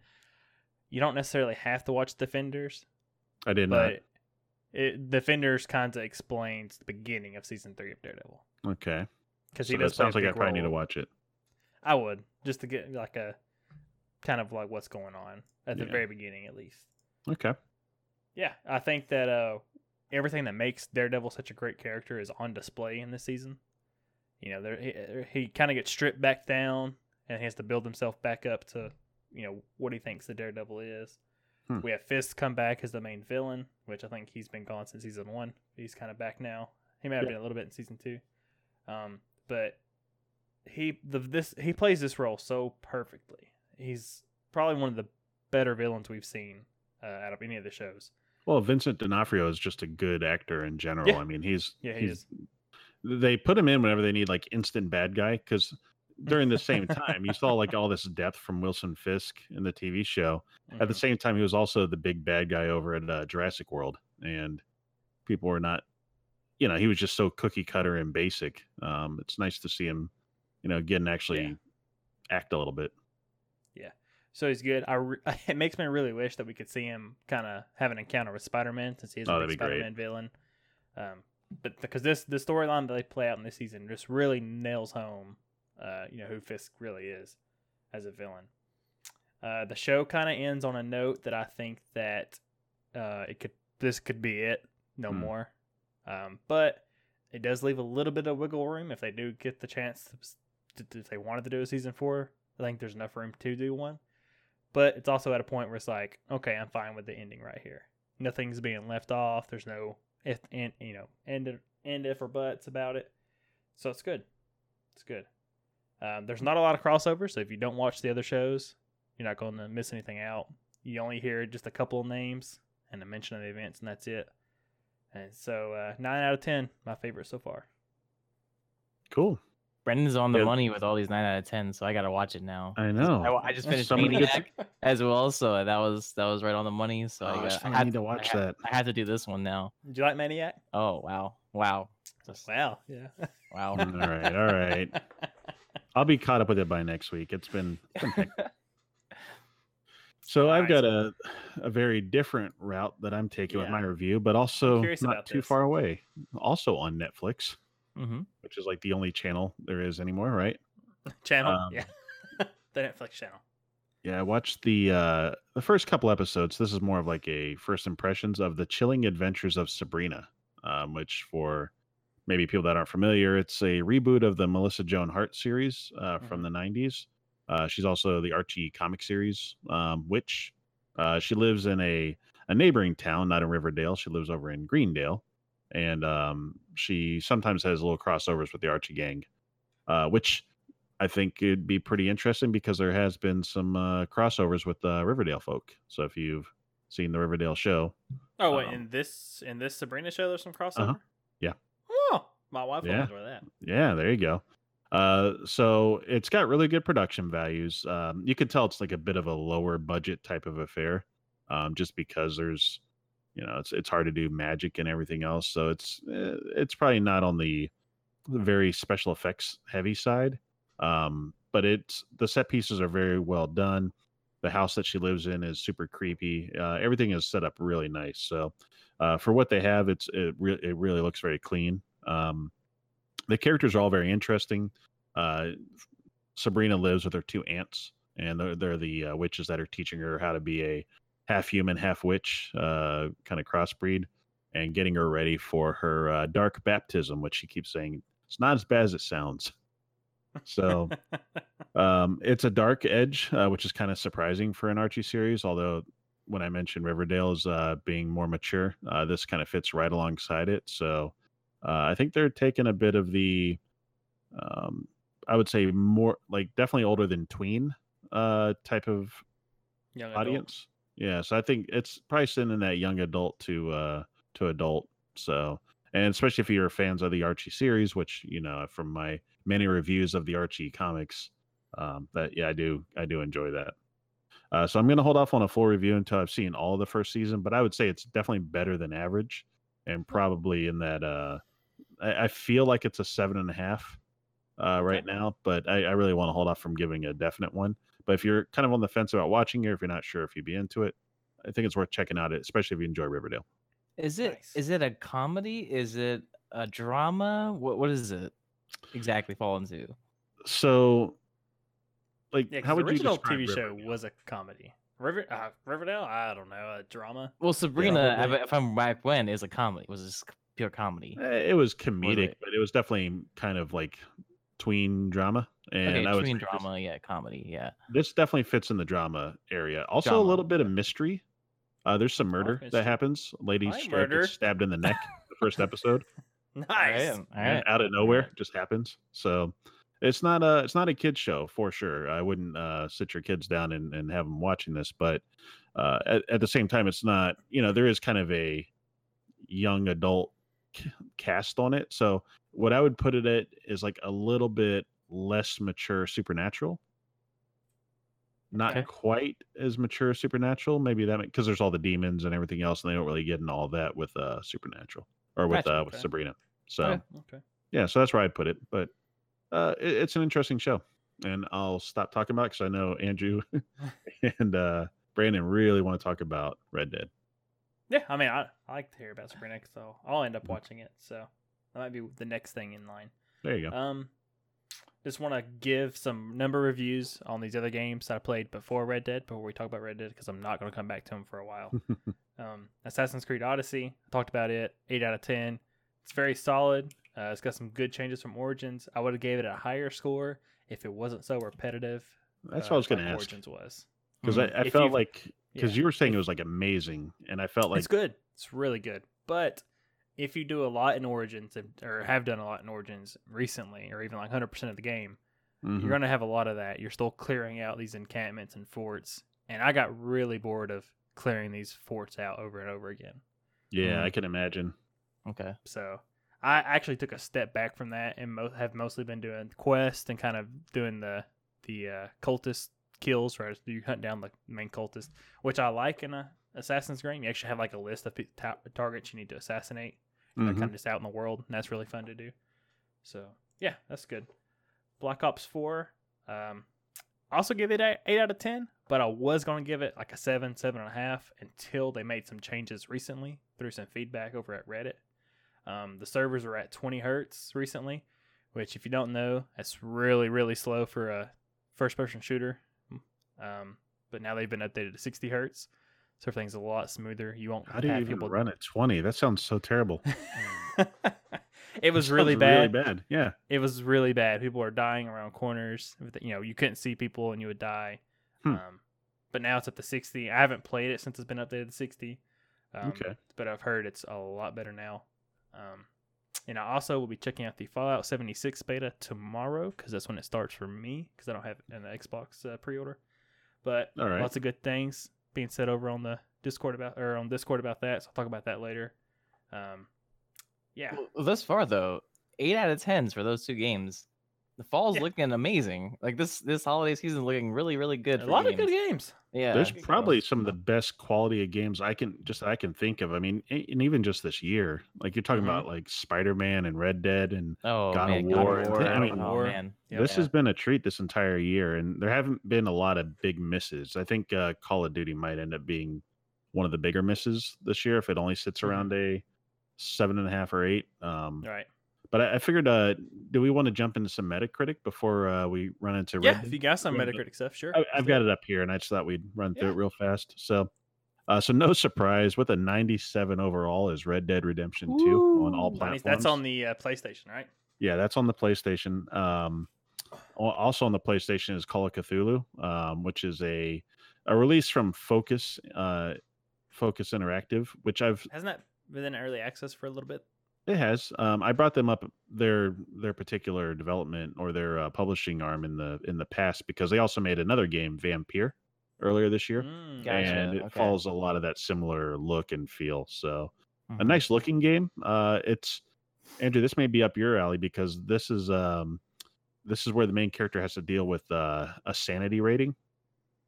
you don't necessarily have to watch Defenders,
I did not.
but it, Defenders kind of explains the beginning of season three of Daredevil
Okay.
because
So
he
that
does. play
sounds like I
big
probably need to watch it.
I would just to get like a kind of like what's going on at the
Yeah.
very beginning, at least.
Okay.
Yeah, I think that uh, everything that makes Daredevil such a great character is on display in this season. You know, there he, he kind of gets stripped back down, and he has to build himself back up to, you know, what he thinks the Daredevil is.
Hmm.
We have Fisk come back as the main villain, which I think he's been gone since season one. He's kind of back now. He may have
Yeah.
been a little bit in season two, um, but he the this he plays this role so perfectly. He's probably one of the better villains we've seen uh, out of any of the shows.
Well, Vincent D'Onofrio is just a good actor in general.
Yeah.
I mean, he's
Yeah, he
he's, They put him in whenever they need like instant bad guy because during the same time you saw like all this depth from Wilson Fisk in the TV show. At the
Mhm.
same time, he was also the big bad guy over at uh, Jurassic World, and people were not, you know, he was just so cookie cutter and basic. Um, it's nice to see him, you know, get and actually
Yeah.
act a little bit. Yeah.
So he's good. I re- it makes me really wish that we could see him kind of have an encounter with Spider Man since he is
Oh,
a
that'd
big
be great.
Spider Man villain. Um, but because this the storyline that they play out in this season just really nails home, uh, you know who Fisk really is as a villain. Uh, the show kind of ends on a note that I think that uh, it could this could be it, no
Hmm.
more. Um, but it does leave a little bit of wiggle room if they do get the chance to, if they wanted to do a season four. I think there's enough room to do one but it's also at a point where it's like, okay, I'm fine with the ending right here. Nothing's being left off. There's no if and you know end end if or buts about it. So it's good. It's good. Um, there's not a lot of crossover, so if you don't watch the other shows, you're not going to miss anything out. You only hear just a couple of names and a mention of the events, and that's it. And so uh, nine out of ten, my favorite so far.
Cool.
Brendan's on the
Yeah.
money with all these nine out of ten, so I gotta watch it now.
I know.
I, I just finished
so many good
Maniac as well, so that was that was right on the money. So
Oh,
I,
I
got,
finally
had
need to watch
I had-
that.
I had to do this one now.
Do you like Maniac?
Oh wow, wow, Just-
Wow, yeah.
wow.
all right, all right. I'll be caught up with it by next week. It's been, it's. So I've got a a very different route that I'm taking with my review, but also
curious
not too
this.
far away. Also on Netflix,
hmm
which is like the only channel there is anymore, right?
channel,
Um,
yeah, the Netflix channel.
Yeah, I watched the uh the first couple episodes. This is more of like a first impressions of the chilling adventures of Sabrina, um, which for maybe people that aren't familiar, it's a reboot of the Melissa Joan Hart series uh, from the '90s. Uh, she's also the Archie comic series, um, which uh, she lives in a a neighboring town, not in Riverdale. She lives over in Greendale, and um, she sometimes has little crossovers with the Archie gang, uh, which I think it'd be pretty interesting because there has been some uh, crossovers with uh, Riverdale folk. So if you've seen the Riverdale show,
Oh wait,
Um,
in this in this Sabrina show, there's some crossover.
Yeah.
Oh, my wife will
Yeah.
enjoy that.
Yeah, there you go. Uh, so it's got really good production values. Um, you can tell it's like a bit of a lower budget type of affair, um, just because there's, you know, it's it's hard to do magic and everything else. So it's eh, it's probably not on the very special effects heavy side. Um, but it's the set pieces are very well done. The house that she lives in is super creepy. Uh, everything is set up really nice. So uh, for what they have, it's it, re- it really looks very clean. Um, the characters are all very interesting. Uh, Sabrina lives with her two aunts, and they're, they're the uh, witches that are teaching her how to be a half human, half witch uh, kind of crossbreed, and getting her ready for her uh, dark baptism, which she keeps saying it's not as bad as it sounds. So um, it's a dark edge, uh, which is kind of surprising for an Archie series. Although when I mentioned Riverdale as uh, being more mature, uh, this kind of fits right alongside it. So uh, I think they're taking a bit of the, um, I would say more like definitely older than tween uh, type of
Young
audience. Yeah, so I think it's probably sending that young adult to uh to adult. So and especially if you're fans of the Archie series, which you know from my many reviews of the Archie comics, um, that yeah, I do I do enjoy that. Uh, so I'm gonna hold off on a full review until I've seen all the first season, but I would say it's definitely better than average, and probably in that uh, I, I feel like it's a seven and a half uh, right now, but I, I really want to hold off from giving a definite one. But if you're kind of on the fence about watching it, or if you're not sure if you'd be into it, I think it's worth checking out. It, especially if you enjoy Riverdale.
Is it is
Nice.
it a comedy? Is it a drama? What what is it exactly fall into?
So, like,
Yeah, 'cause
how
the
would you
original
describe
TV show
Riverdale?
was a comedy. River uh, Riverdale, I don't know, a drama.
Well, Sabrina,
probably.
if I'm back when is a comedy. Was this pure comedy?
Eh, It was comedic,
it?
but it was definitely kind of like tween drama. And
okay,
I would
tween
say this-
drama, yeah, comedy, yeah.
This, definitely fits in the drama area. Also, a little bit of mystery. Uh, there's some murder that happens. Lady Strike gets stabbed in the neck. the first episode.
Nice.
All right,
out of nowhere just happens so it's not a it's not a kids show for sure i wouldn't uh sit your kids down and, and have them watching this but uh at, at the same time it's not you know there is kind of a young adult cast on it so what i would put it at is like a little bit less mature supernatural not
Okay.
quite as mature supernatural maybe that because there's all the demons and everything else and they don't really get into all that with uh supernatural or with
Gotcha,
uh with
okay.
sabrina so
Okay.
Okay.
yeah, so that's where I'd put it. But uh, it, it's an interesting show, and I'll stop talking about because I know Andrew and uh, Brandon really want to talk about Red Dead.
Yeah, I mean, I, I like to hear about Sabrina, so I'll end up
Mhm.
watching it. So that might be the next thing in line.
There you go.
Um, just want to give some number reviews on these other games that I played before Red Dead. Before we talk about Red Dead, because I'm not going to come back to them for a while. um, Assassin's Creed Odyssey, I talked about it. Eight out of ten. It's very solid. Uh, it's got some good changes from Origins. I would have gave it a higher score if it wasn't so repetitive.
that's
uh,
what I was going to ask
Origins was.
because
Mhm.
I, I felt like because
yeah.
you were saying it was like amazing, and I felt like
it's good. It's really good. But if you do a lot in Origins or have done a lot in Origins recently, or even like 100% of the game,
mhm,
you're going to have a lot of that. You're still clearing out these encampments and forts. And I got really bored of clearing these forts out over and over again.
yeah,
Mhm.
I can imagine.
Okay.
So I actually took a step back from that and mo- have mostly been doing quests and kind of doing the the uh, cultist kills, right? You hunt down the main cultist, which I like in a Assassin's Creed. You actually have like a list of ta- targets you need to assassinate,
Mhm.
kind of just out in the world, and that's really fun to do. So yeah, that's good. Black Ops Four. Um, also give it a eight out of ten, but I was going to give it like a seven, seven and a half until they made some changes recently through some feedback over at Reddit. Um, the servers are at 20 hertz recently, which, if you don't know, that's really, really slow for a first person shooter. Um, but now they've been updated to 60 hertz, so everything's a lot smoother. You won't
How do you
have
even
people.
run at twenty? That sounds so terrible.
it was really bad.
Really bad. Yeah.
It was really bad. People are dying around corners. You know, you couldn't see people and you would die.
Hmm.
Um, but now it's up to 60. I haven't played it since it's been updated to 60. Um,
Okay.
But I've heard it's a lot better now. Um, and I also will be checking out the Fallout 76 beta tomorrow because that's when it starts for me because I don't have an Xbox uh, pre-order. But
All right.
lots of good things being said over on the Discord about or on Discord about that. So I'll talk about that later. Um, yeah,
Well, thus far though, eight out of tens for those two games. The fall's
Yeah.
looking amazing. Like this this holiday season is looking really really good.
a
for
lot
games.
of good games.
Yeah,
There's
so-
probably some of the best quality of games I can just I can think of. I mean, and even just this year, like you're talking
Mhm.
about like Spider Man and Red Dead, and
Oh
God of War,
God of War.
I mean,
oh
War.
man,
Yep.
this
Yeah.
has been a treat this entire year. And there haven't been a lot of big misses. I think uh, Call of Duty might end up being one of the bigger misses this year if it only sits
Mhm.
around a seven and a half or eight. Um,
All right.
But I, I figured, uh, do we want to jump into some Metacritic before uh, we run into Red
Yeah,
Dead?
if you got some Metacritic stuff, sure.
I, I've got it up here, and I just thought we'd run through
Yeah.
it real fast. So, uh, so no surprise with a 97 overall is Red Dead Redemption 2 on all platforms.
That's on the uh, PlayStation, right?
yeah, that's on the PlayStation. Um, also on the PlayStation is Call of Cthulhu, um, which is a a release from Focus uh, Focus Interactive, which I've
Hasn't that been in early access for a little bit?
It has. Um, I brought them up their their particular development or their uh, publishing arm in the in the past because they also made another game, Vampyr, earlier this year,
Mm,
Gotcha,
and it
okay.
follows a lot of that similar look and feel. So a
Mhm.
nice looking game. Uh, it's Andrew. This may be up your alley because this is um, this is where the main character has to deal with uh, a sanity rating,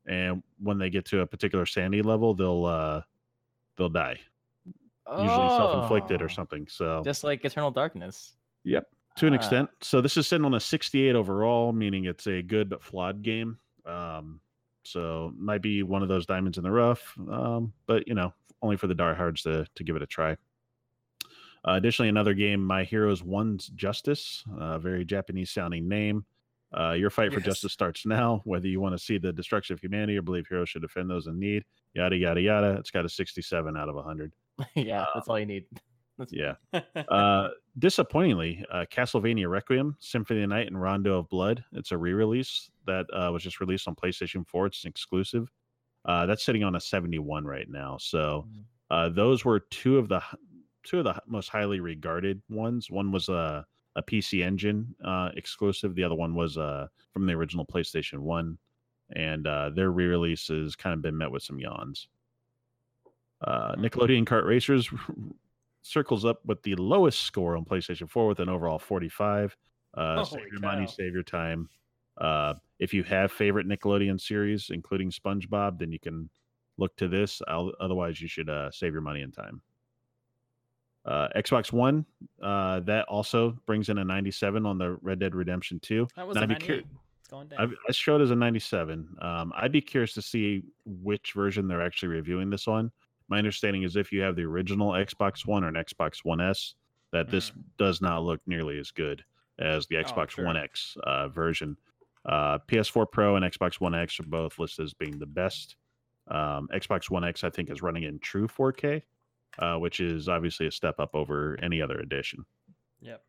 and when they get to a particular sanity level, they'll uh, they'll die, usually self inflicted or
Oh,
something. So
Just like Eternal Darkness.
Yep, to an
Ah.
extent. So this is sitting on a 68 overall, meaning it's a good but flawed game. Um, so might be one of those diamonds in the rough. Um, but you know, only for the diehards to to give it a try. Uh, additionally, another game, My Heroes One's Justice, a very Japanese sounding name. Uh, your fight for
Yes.
justice starts now. Whether you want to see the destruction of humanity or believe heroes should defend those in need, yada yada yada. It's got a 67 out of 100.
yeah, that's all you need.
Yeah. Uh, disappointingly, uh, Castlevania Requiem, Symphony of the Night, and Rondo of Blood. It's a re-release that uh, was just released on PlayStation 4. It's an exclusive. Uh, that's sitting on a 71 right now. So
Mhm.
uh, those were two of the two of the most highly regarded ones. One was a a PC Engine uh, exclusive. The other one was uh, from the original PlayStation One, and uh, their re-release has kind of been met with some yawns. Uh, Nickelodeon Kart Racers circles up with the lowest score on PlayStation 4 with an overall 45. Uh, save your money, save your time. Uh, if you have favorite Nickelodeon series, including SpongeBob, then you can look to this. I'll, otherwise, you should uh, save your money and time. Uh, Xbox One, uh, that also brings in a 97 on the Red Dead Redemption 2.
that was
Now,
a
cur-
It's going down.
I showed as a 97. Um, I'd be curious to see which version they're actually reviewing this on. My understanding is if you have the original Xbox One or an Xbox One S, that this does not look nearly as good as the Xbox
sure.
One X uh, version. Uh, PS4 Pro and Xbox One X are both listed as being the best. Um, Xbox One X, I think, is running in true 4K, uh, which is obviously a step up over any other edition.
Yep.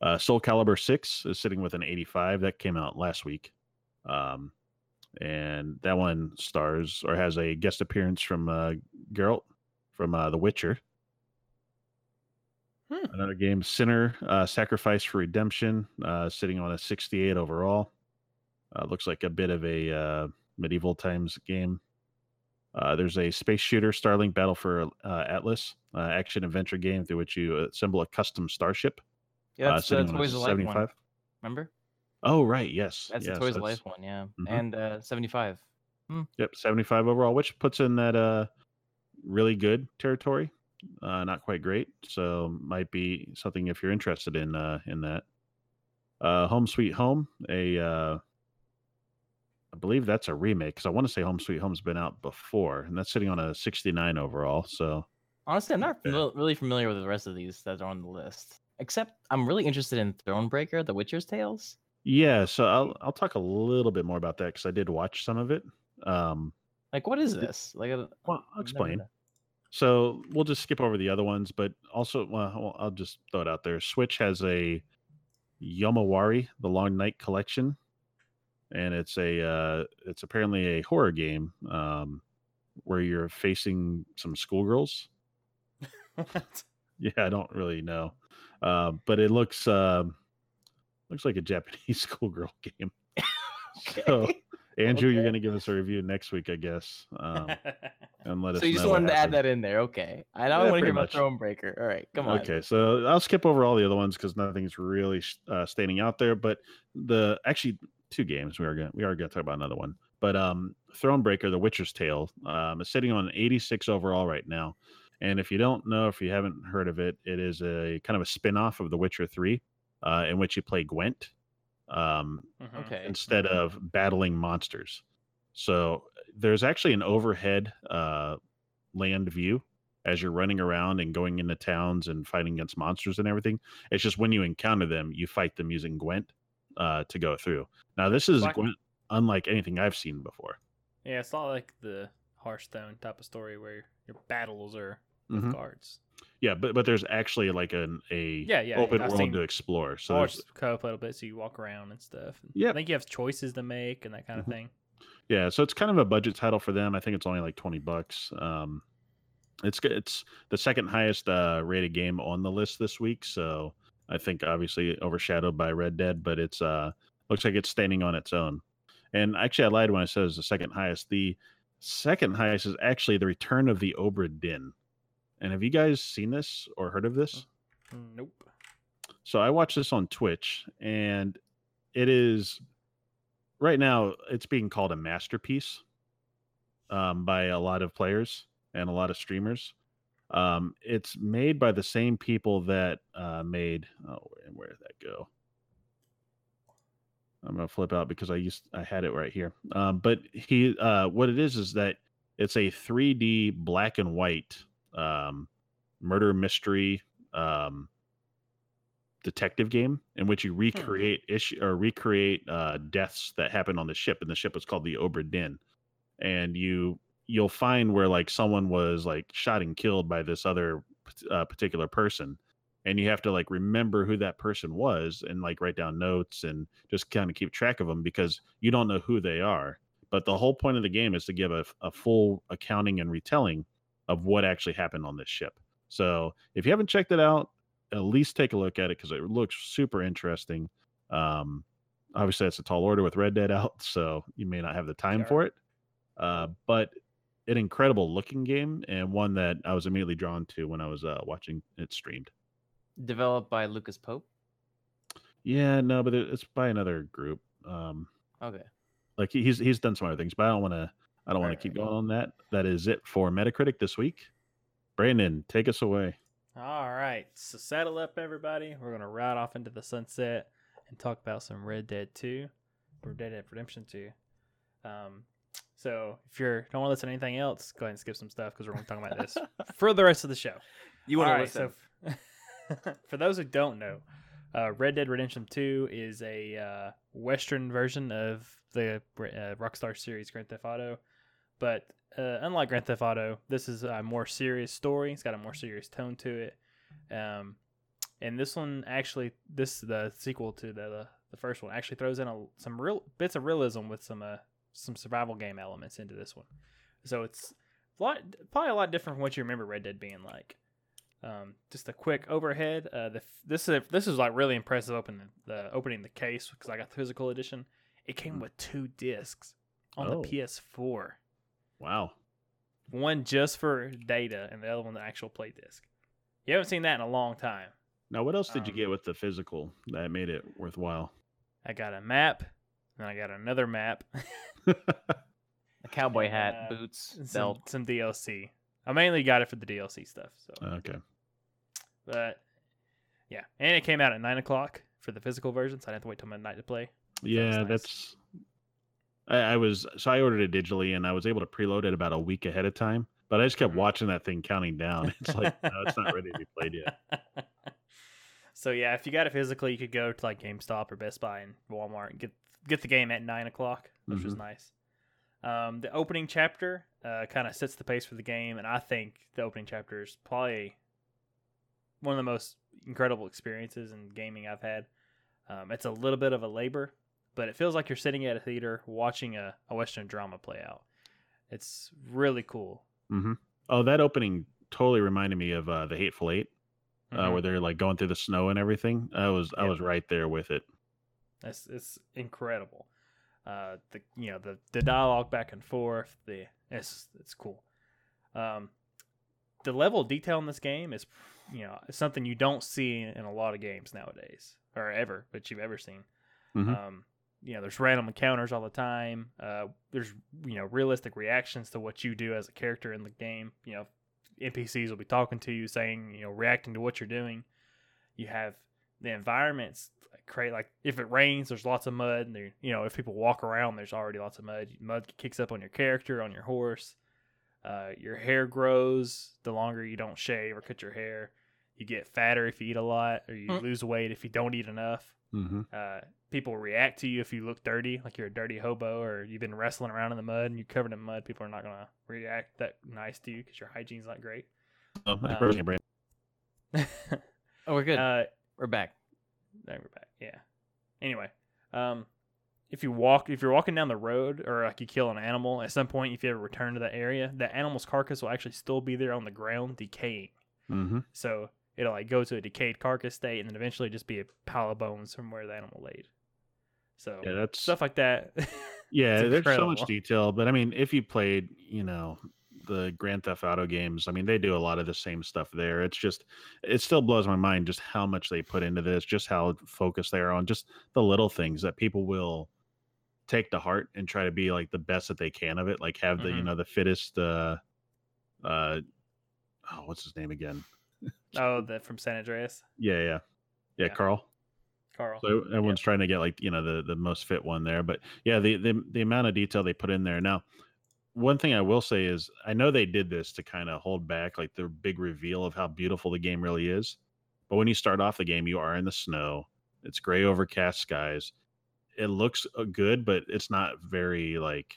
Uh, Soul Calibur 6 is sitting with an 85. That came out last week. Um, and that one stars or has a guest appearance from uh, Geralt from uh, The Witcher.
Hmm.
Another game, Sinner, uh, Sacrifice for Redemption, uh, sitting on a 68 overall. Uh, looks like a bit of a uh, medieval times game. Uh, there's a space shooter, Starlink Battle for uh, Atlas, uh, action adventure game through which you assemble a custom starship.
Yeah,
uh,
that's the
sitting on a
of one. Remember?
Oh, right. Yes.
That's
yes,
the Toys of
that's-
Life one. Yeah,
Mhm.
and uh, seventy-five.
Yep, 75 overall, which puts in that uh really good territory. Uh not quite great. So might be something if you're interested in uh in that. Uh Home Sweet Home, a uh I believe that's a remake because I want to say Home Sweet Home's been out before, and that's sitting on a 69 overall. So
Honestly, I'm not
Yeah.
really familiar with the rest of these that are on the list. Except I'm really interested in Thronebreaker, The Witcher's Tales.
Yeah, so I'll I'll talk a little bit more about that because I did watch some of it. Um,
Like, what is this? Like, I-
well, I'll explain. So we'll just skip over the other ones, but also, well, I'll just throw it out there. Switch has a Yomawari, the Long Night Collection, and it's a uh, it's apparently a horror game um, where you're facing some schoolgirls. Yeah, I don't really know. Uh, but it looks uh, looks like a Japanese schoolgirl game. So, Andrew, you're gonna give us a review next week, I guess, um, and let us.
So you just wanted to add that in there, okay? I don't want to hear about
much.
Thronebreaker. All right, come on.
Okay, so I'll skip over all the other ones because nothing's really uh, standing out there. But the actually two games we are going to we are going to talk about another one. But um, Thronebreaker, The Witcher's Tale, um, is sitting on 86 overall right now. And if you don't know, if you haven't heard of it, it is a kind of a spin off of The Witcher 3, uh, in which you play Gwent um,
Mhm.
Okay.
instead of battling monsters. So there's actually an overhead uh, land view as you're running around and going into towns and fighting against monsters and everything. It's just when you encounter them, you fight them using Gwent uh, to go through. Now this is
Like-
Gwent unlike anything I've seen before.
Yeah, it's not like the Hearthstone type of story where your battles are with
Mhm.
cards.
Yeah, but but there's actually like an a
Yeah, yeah,
open
I've
world
seen-
to explore. So there's-
co-op a little bit, so you walk around and stuff.
Yeah,
I think you have choices to make and that kind of
Mhm.
thing.
Yeah, so it's kind of a budget title for them. I think it's only like twenty bucks. Um, it's it's the second highest uh, rated game on the list this week. So I think obviously overshadowed by Red Dead, but it's uh looks like it's standing on its own. And actually, I lied when I said it's the second highest. The second highest is actually the Return of the Obra Dinn. And have you guys seen this or heard of this?
Nope.
So I watched this on Twitch, and it is right now it's being called a masterpiece um, by a lot of players and a lot of streamers. Um, it's made by the same people that uh, made. Oh, where, where did that go? I'm gonna flip out because I used I had it right here. Um, but he, uh, what it is is that it's a 3D black and white um, murder mystery um, detective game in which you recreate issue or recreate uh, deaths that happen on the ship, and the ship is called the Obra Dinn. And you you'll find where like someone was like shot and killed by this other uh, particular person, and you have to like remember who that person was and like write down notes and just kind of keep track of them because you don't know who they are. But the whole point of the game is to give a, a full accounting and retelling of what actually happened on this ship. So if you haven't checked it out, at least take a look at it because it looks super interesting. Um, obviously, it's a tall order with Red Dead out, so you may not have the time
Sure.
for it. Uh, but an incredible looking game and one that I was immediately drawn to when I was uh, watching it streamed.
Developed by Lucas Pope.
Yeah, no, but it's by another group. Um,
Okay.
like he's he's done some other things, but I don't want to I don't want to keep going on that. That is it for Metacritic this week. Brandon, take us away.
All right, so saddle up, everybody. We're gonna ride off into the sunset and talk about some Red Dead Two, or Red Dead Redemption Two. Um, so if you don't want to listen to anything else, go ahead and skip some stuff because we're gonna talk about this for the rest of the show.
You
All
want to
right,
listen?
so for those who don't know, uh, Red Dead Redemption Two is a uh, Western version of the uh, Rockstar series Grand Theft Auto, but uh, unlike Grand Theft Auto, this is a more serious story. It's got a more serious tone to it. Um, and this one actually, this the sequel to the the, the first one actually throws in a, some real bits of realism with some uh, some survival game elements into this one. So it's a lot, probably a lot different from what you remember Red Dead being like. Um, just a quick overhead. Uh, the this is this is like really impressive. Opening the opening the case because I got the physical edition. It came
Mm.
with two discs on
Oh.
the PS4.
Wow.
One just for data, and the other one the actual play disc. You haven't seen that in a long time.
Now, what else did you
Um,
get with the physical that made it worthwhile?
I got a map, and I got another map,
A cowboy hat,
Uh,
boots,
some,
belt.
some DLC. I mainly got it for the DLC stuff. So,
okay.
but yeah, and it came out at nine o'clock for the physical version, so I didn't have to wait till midnight to play.
Yeah,
nice.
that's. I, I was so I ordered it digitally and I was able to preload it about a week ahead of time, but I just kept
Mhm.
watching that thing counting down. It's like no, it's not ready to be played yet.
so yeah, if you got it physically, you could go to like GameStop or Best Buy and Walmart and get get the game at nine o'clock, which was
Mhm.
nice. Um, the opening chapter uh, kind of sets the pace for the game, and I think the opening chapter is probably one of the most incredible experiences in gaming I've had. Um, it's a little bit of a labor, but it feels like you're sitting at a theater watching a, a Western drama play out. It's really cool.
hmm Oh, that opening totally reminded me of uh, the Hateful 8 uh,
Mhm.
where they're like going through the snow and everything. I was I was right there with it.
It's it's incredible. Uh, the you know the the dialogue back and forth. The it's it's cool. Um, the level of detail in this game is you know something you don't see in a lot of games nowadays or ever that you've ever seen.
Mhm.
Um, you know, there's random encounters all the time. Uh, there's you know realistic reactions to what you do as a character in the game. You know, NPCs will be talking to you, saying you know reacting to what you're doing. You have the environments create like if it rains, there's lots of mud. And there, you know, if people walk around, there's already lots of mud. Mud kicks up on your character, on your horse. Uh, your hair grows the longer you don't shave or cut your hair. You get fatter if you eat a lot, or you
Mm.
lose weight if you don't eat enough.
Hmm
Uh, people react to you if you look dirty, like you're a dirty hobo, or you've been wrestling around in the mud and you're covered in mud. People are not gonna react that nice to you because your hygiene's not great.
Oh, my
Um,
birthday, Brand.
Oh, we're good.
uh,
we're back.
There we're back. Yeah. Anyway, um, if you walk, if you're walking down the road or like you kill an animal, at some point, if you ever return to that area, that animal's carcass will actually still be there on the ground, decaying.
hmm
So it'll like go to a decayed carcass state, and then eventually just be a pile of bones from where the animal laid. So
Yeah, that's
stuff like that.
Yeah, there's so much detail, but I mean, if you played, you know, the Grand Theft Auto games, I mean, they do a lot of the same stuff there. It's just, it still blows my mind just how much they put into this, just how focused they are on just the little things that people will take to heart and try to be like the best that they can of it. Like have the, you
Mhm.
know, the fittest, uh, uh, oh, what's his name again?
Oh, that from San Andreas,
Yeah, yeah, yeah,
Yeah.
Carl.
Carl.
So everyone's trying to get like you know the the most fit one there, but yeah, the the the amount of detail they put in there. Now, one thing I will say is I know they did this to kind of hold back like the big reveal of how beautiful the game really is. But when you start off the game, you are in the snow. It's gray overcast skies. It looks uh, good, but it's not very like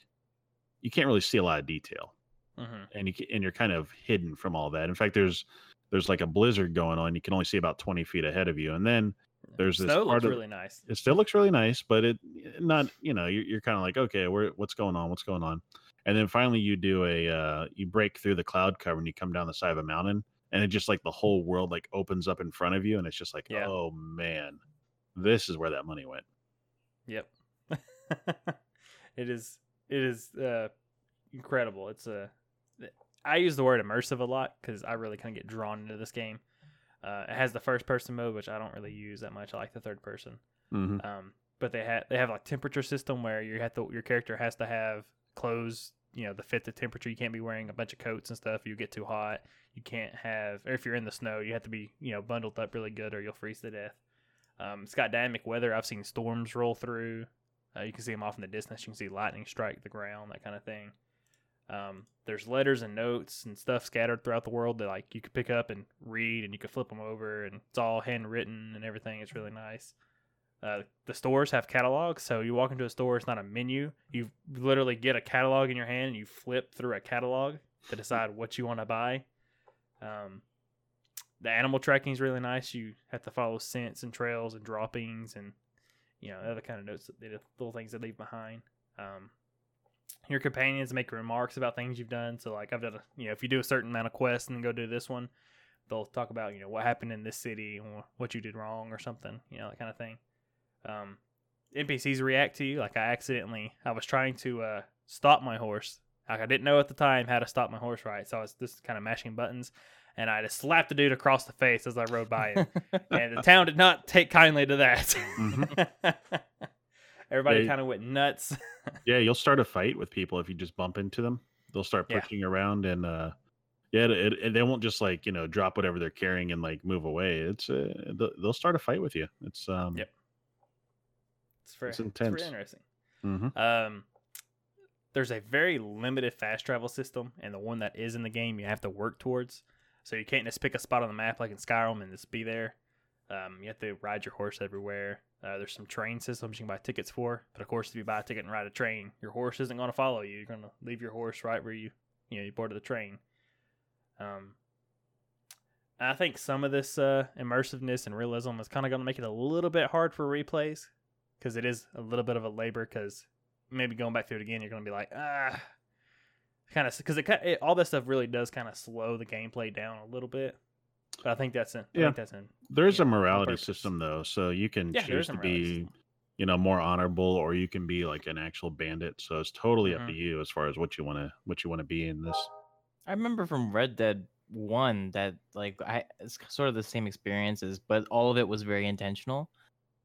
you can't really see a lot of detail
hmm
and you and you're kind of hidden from all that. In fact, there's there's like a blizzard going on. You can only see about 20 feet ahead of you, and then There's this
snow
part
looks
of-
really nice.
it still looks really nice, but it not you know you're, you're kind of like okay, where what's going on? What's going on? And then finally you do a uh, you break through the cloud cover and you come down the side of a mountain, and it just like the whole world like opens up in front of you, and it's just like
Yeah.
oh man, this is where that money went.
Yep. it is it is uh incredible. It's a I use the word immersive a lot cuz I really kind of get drawn into this game. Uh, it has the first person mode which I don't really use that much. I like the third person.
hmm
Um, but they have they have like temperature system where you have to your character has to have clothes you know the fit the temperature. You can't be wearing a bunch of coats and stuff. You get too hot. You can't have or if you're in the snow, you have to be you know bundled up really good or you'll freeze to death. Um, it's got dynamic weather. I've seen storms roll through. Uh, you can see them off in the distance. You can see lightning strike the ground, that kind of thing. Um, there's letters and notes and stuff scattered throughout the world that like you could pick up and read, and you could flip them over, and it's all handwritten and everything. It's really nice. Uh, the stores have catalogs, so you walk into a store, it's not a menu. You literally get a catalog in your hand, and you flip through a catalog to decide what you want to buy. Um, the animal tracking is really nice. You have to follow scents and trails and droppings and you know other kind of notes, that they, little things they leave behind. Um, your companions make remarks about things you've done. So like I've done, a, you know, if you do a certain amount of quests and then go do this one, they'll talk about you know what happened in this city or what you did wrong or something, you know that kind of thing. Um, NPCs react to you. Like I accidentally, I was trying to uh, stop my horse. Like I didn't know at the time how to stop my horse right, so I was just kind of mashing buttons, and I just slapped the dude across the face as I rode by him. and the town did not take kindly to that. Everybody kind of went nuts.
Yeah, you'll start a fight with people if you just bump into them. They'll start
Yeah.
pushing you around, and uh, yeah, it, it, they won't just like you know drop whatever they're carrying and like move away. It's uh, they'll, they'll start a fight with you. It's um,
Yep. It's very,
It's
it's very interesting.
mhm.
Um, there's a very limited fast travel system, and the one that is in the game, you have to work towards. So you can't just pick a spot on the map like in Skyrim and just be there. Um, you have to ride your horse everywhere. Uh, there's some train systems you can buy tickets for, but of course, if you buy a ticket and ride a train, your horse isn't going to follow you. You're going to leave your horse right where you, you know, you boarded the train. Um, I think some of this uh, immersiveness and realism is kind of going to make it a little bit hard for replays because it is a little bit of a labor. Because maybe going back through it again, you're going to be like, ah, kind of because it, it all this stuff really does kind of slow the gameplay down a little bit. But I think that's in. I
Yeah.
think that's in.
There is
Yeah,
a morality
purpose.
system though, so you can
Yeah,
choose to be,
system.
you know, more honorable, or you can be like an actual bandit. So it's totally up to
Mhm.
you as far as what you want to what you want to be in this.
I remember from Red Dead One that like I it's sort of the same experiences, but all of it was very intentional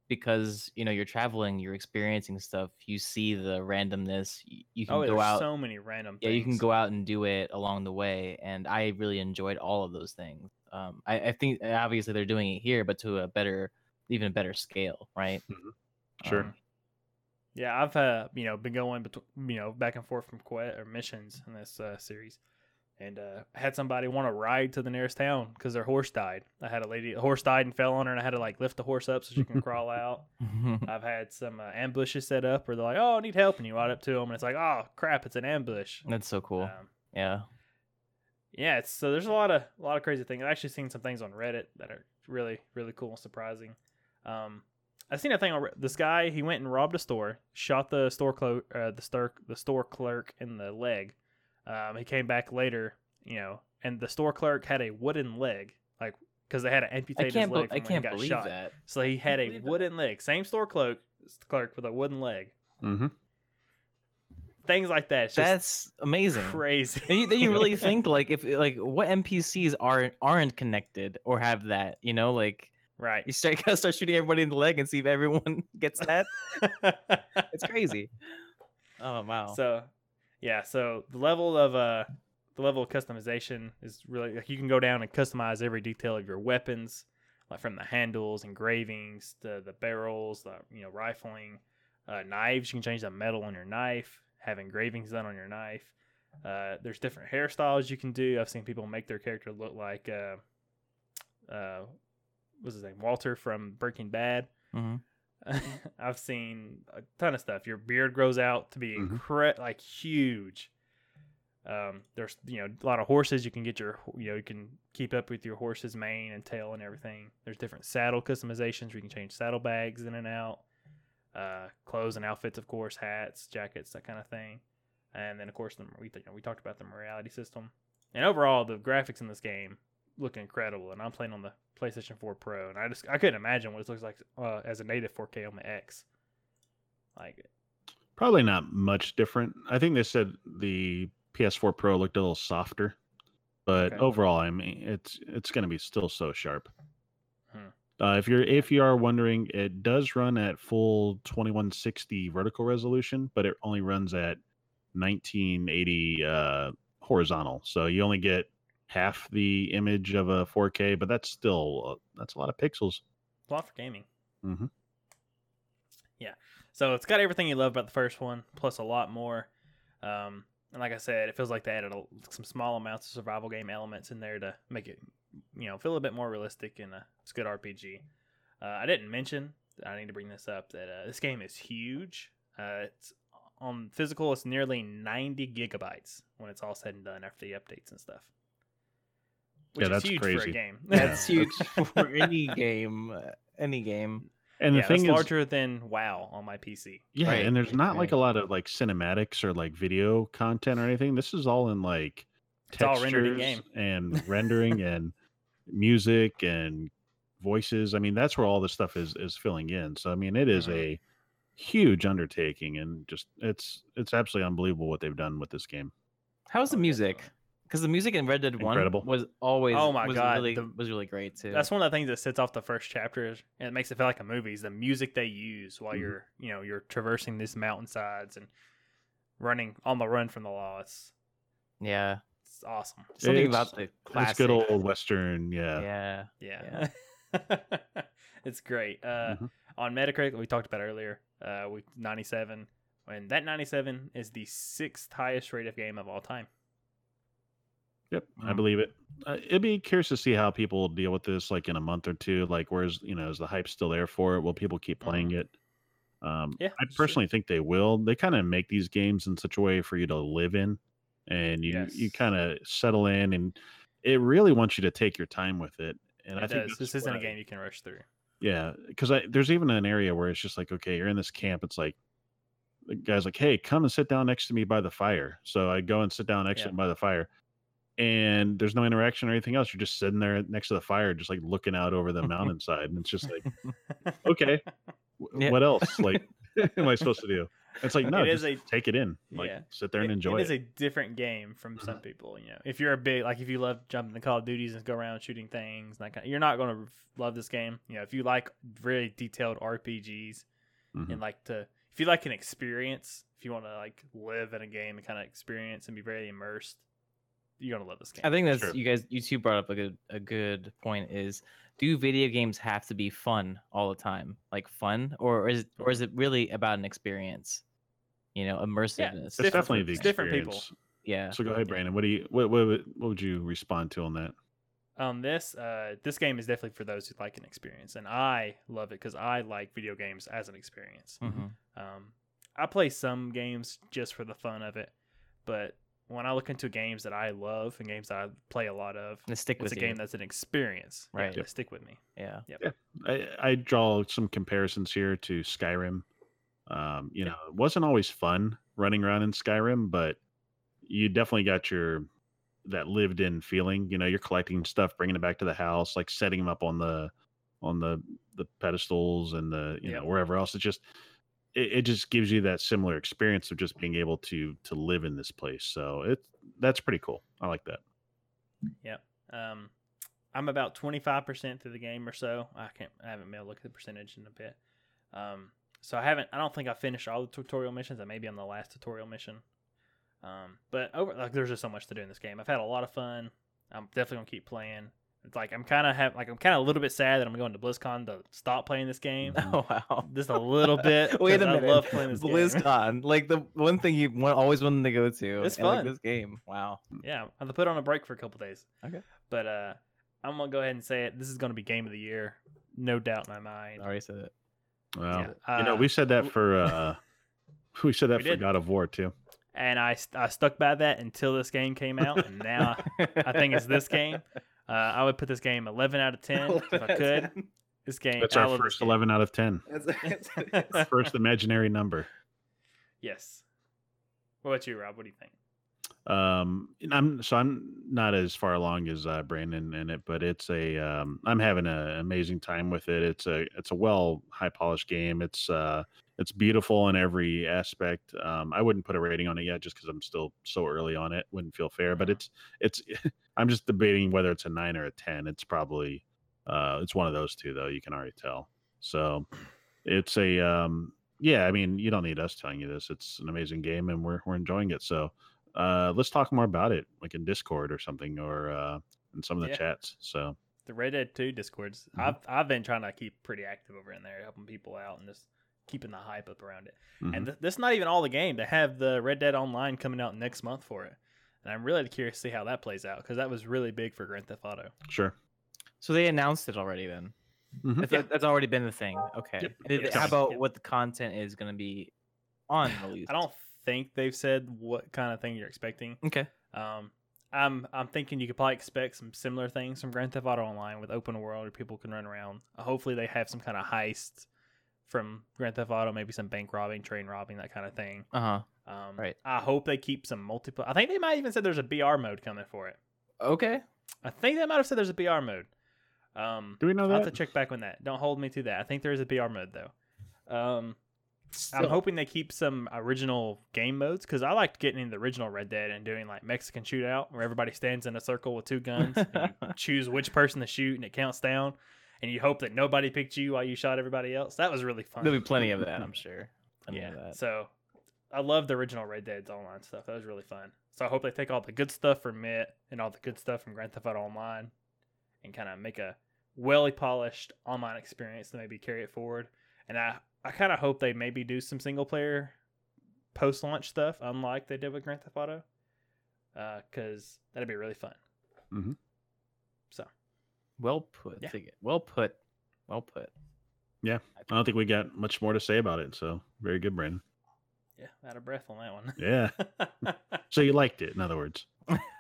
because you know you're traveling, you're experiencing stuff, you see the randomness, you can
Oh,
go out.
so many random.
yeah, you can go out and do it along the way, and I really enjoyed all of those things. Um, I, I think uh, obviously they're doing it here, but to a better, even a better scale, right?
Sure.
Um,
Yeah, I've uh, you know been going between you know back and forth from quest or missions in this uh, series, and uh, I had somebody want to ride to the nearest town because their horse died. I had a lady, a horse died and fell on her, and I had to like lift the horse up so she can crawl out. I've had some uh, ambushes set up where they're like, "Oh, I need help," and you ride up to them, and it's like, "Oh crap, it's an ambush."
That's so cool.
Um,
yeah.
Yeah, it's so there's a lot of a lot of crazy things. I've actually seen some things on Reddit that are really really cool and surprising. Um, I seen a thing on Re- this guy. He went and robbed a store, shot the store clerk, uh, the store the store clerk in the leg. Um, he came back later, you know, and the store clerk had a wooden leg, like because they had to
I
amputate his
can't.
leg
Be- I
from when
can't
he got
believe
shot.
that.
So he had a
believe that.
wooden leg, same store clerk clerk with a wooden leg.
Mm-hmm.
Things like that.
That's amazing.
crazy.
And you, then you really think like if like what NPCs aren't aren't connected or have that, you know, like
right.
you start gotta start shooting everybody in the leg and see if everyone gets that. It's crazy. Oh wow.
So, yeah. So the level of uh, the level of customization is really like you can go down and customize every detail of your weapons, like from the handles, engravings, the the barrels, the you know rifling, uh, knives. You can change the metal on your knife, have engravings done on your knife. Uh, there's different hairstyles you can do. I've seen people make their character look like uh, uh, what's his name, Walter from Breaking Bad.
Mhm.
I've seen a ton of stuff. Your beard grows out to be
Mhm.
incre- like huge. Um, there's you know a lot of horses. You can get your you know you can keep up with your horse's mane and tail and everything. There's different saddle customizations where you can change saddle bags in and out. Uh, clothes and outfits, of course, hats, jackets, that kind of thing. And then of course the, we you know, we talked about the morality system. And overall, the graphics in this game look incredible. And I'm playing on the PlayStation 4 Pro, and I just I couldn't imagine what it looks like uh, as a native 4K on the X. Like,
Probably not much different. I think they said the PS4 Pro looked a little softer, but
Okay.
overall, I mean, it's it's going to be still so sharp. Uh, if you're if you are wondering, it does run at full 2160 vertical resolution, but it only runs at 1980 uh, horizontal. So you only get half the image of a 4K, but that's still uh, that's a lot of pixels.
a lot for gaming.
Mm-hmm.
Yeah. So it's got everything you love about the first one, plus a lot more. Um, and like I said, it feels like they added a, some small amounts of survival game elements in there to make it, you know, feel a bit more realistic and a, it's a good RPG. Uh, I didn't mention, I need to bring this up, that uh, this game is huge. Uh, it's on physical, it's nearly 90 gigabytes when it's all said and done after the updates and stuff. Which
Yeah,
is
that's
huge for a
crazy.
game.
That's huge for any game. uh, Any game.
And
yeah,
the thing is,
larger than WoW on my PC.
Yeah,
Right,
and there's not like a lot of like cinematics or like video content or anything. This is all in like
It's all
textures
rendered in-game.
and rendering and music and voices. I mean, that's where all this stuff is is filling in. So I mean, it is
Mhm.
a huge undertaking and just it's it's absolutely unbelievable what they've done with this game.
How's the
Oh,
music? Because the music in Red Dead
Incredible.
One was always
Oh my
was
God,
really
the-
was really great too.
That's one of the things that sets off the first chapter, and it makes it feel like a movie. Is the music they use while
Mhm.
you're, you know, you're traversing these mountainsides and running on the run from the law. It's,
yeah.
It's awesome.
Something
It's-
about the classic.
It's good old western, yeah.
Yeah.
Yeah, it's great. Uh,
Mhm.
On Metacritic, we talked about earlier, uh, we 97, and that 97 is the sixth highest rated game of all time.
Yep, I
Mm.
believe it. Uh, it'd be curious to see how people deal with this, like in a month or two. Like, where's you know, is the hype still there for it? Will people keep playing it? Um,
Yeah,
I
it's true.
personally think they will. They kind of make these games in such a way for you to live in, and you you kind of settle in, and it really wants you to take your time with it. And I
It
think
does.
that's
This isn't a game you can rush through.
yeah, because there's even an area where it's just like, okay, you're in this camp. It's like the guy's like, hey, come and sit down next to me by the fire. So I go and sit down next
Yeah.
to him by the fire. and there's no interaction or anything else. You're just sitting there next to the fire, just like looking out over the mountainside, and it's just like, okay,
Yeah.
what else? Like, am I supposed to do? It's like no,
It is
just
a-
take it in, like
yeah.
sit there and enjoy
it
it.
is a different game from some people. You know, if you're a big like if you love jumping the Call of Duties and go around shooting things, and that kind you're not going to love this game. You know, if you like really detailed RPGs
Mhm.
and like to, if you like an experience, if you want to like live in a game and kind of experience and be very immersed, you're gonna love this game.
I think that's
Sure.
you guys. You two brought up a good a good point. Is do video games have to be fun all the time, like fun, or is it, or is it really about an experience? You know, immersiveness.
It's definitely the
it's different people.
yeah.
So go ahead, Brandon. What do you what what would- what would you respond to on that?
um this uh this game is definitely for those who like an experience and i love it because i like video games as an experience
hmm
um i play some games just for the fun of it but when i look into games that i love and games that i play a lot of
And stick
it's
with
a
you.
game that's an experience Yeah,
Right.
they stick with me
yeah.
I, I draw some comparisons here to Skyrim. Um, you know, it wasn't always fun running around in Skyrim, but you definitely got your that lived in feeling. You know, you're collecting stuff, bringing it back to the house, like setting them up on the on the the pedestals and the you
Yep.
know wherever else. It just it, it just gives you that similar experience of just being able to to live in this place. So it that's pretty cool. I like that.
um i'm about 25% through the game or so i can't i haven't been able to look at the percentage in a bit um so i haven't i don't think i finished all the tutorial missions i may be on the last tutorial mission um but over like there's just so much to do in this game i've had a lot of fun i'm definitely gonna keep playing it's like i'm kind of have like i'm kind of a little bit sad that i'm going to blizzcon to stop playing this game.
Oh wow.
just a little bit
Wait a
'cause
minute.
i love playing this game
BlizzCon, like the one thing you want, always wanted to go to.
It's
and, like,
fun.
this game. Wow.
yeah, I have to put on a break for a couple days.
Okay.
But uh, I'm gonna go ahead and say it. This is gonna be game of the year, no doubt in my mind.
I already said it.
Well,
Yeah.
you know,
Uh,
we said that for uh we said that
We
for
did.
God of War too.
And I, I stuck by that until this game came out, and now I think it's this game. Uh, I would put this game 11 out of 10 if I could. This game.
That's
I
our
love
first 11 out of 10. First imaginary number.
Yes. What about you, Rob? What do you think?
Um, and I'm so I'm not as far along as uh, Brandon in it, but it's a um, I'm having an amazing time with it. It's a it's a well high polished game. It's uh it's beautiful in every aspect. Um, I wouldn't put a rating on it yet just because I'm still so early on it. Wouldn't feel fair, but it's it's I'm just debating whether it's a nine or a ten. It's probably uh it's one of those two though. You can already tell. So it's a um yeah. I mean, you don't need us telling you this. It's an amazing game, and we're we're enjoying it. So uh let's talk more about it like in discord or something or uh in some of the
Yeah.
chats so
The Red Dead 2 Discords.
Mhm.
I've I've been trying to keep pretty active over in there, helping people out and just keeping the hype up around it.
mhm.
And th- this is not even all the game. They have the Red Dead Online coming out next month for it. And I'm really curious to see how that plays out because that was really big for Grand Theft Auto.
sure
So they announced it already then.
Mhm.
That's,
Yeah.
that's already been the thing. Okay.
Yep.
And
Yes.
How about
Yep.
what the content is going to be on release?
I don't think they've said what kind of thing you're expecting.
Okay.
Um, I'm I'm thinking you could probably expect some similar things from Grand Theft Auto Online with open world where people can run around. Hopefully, they have some kind of heist from Grand Theft Auto, maybe some bank robbing, train robbing, that kind of thing.
Uh huh.
Um,
Right.
I hope they keep some multiplayer. I think they might even said there's a BR mode coming for it.
Okay.
I think they might have said there's a BR mode. Um,
do we know
I'll have to check back on that. Don't hold me to that. I think there is a BR mode though. Um, I'm hoping they keep some original game modes because I liked getting in the original Red Dead and doing like Mexican shootout where everybody stands in a circle with two guns and you choose which person to shoot and it counts down and you hope that nobody picked you while you shot everybody else. That was really fun.
There'll be plenty of that, I'm sure. Plenty
yeah.
that.
So I love the original Red Dead online stuff. That was really fun. So I hope they take all the good stuff from it and all the good stuff from Grand Theft Auto Online and kind of make a well polished online experience to maybe carry it forward. And I, I kind of hope they maybe do some single player post launch stuff, unlike they did with Grand Theft Auto, because that'd be really fun.
Mhm.
So
Well put.
Yeah.
Well put. Well put. Yeah.
I don't think we got much more to say about it so very good brandon
yeah, out of breath on that one.
yeah so you liked it in other words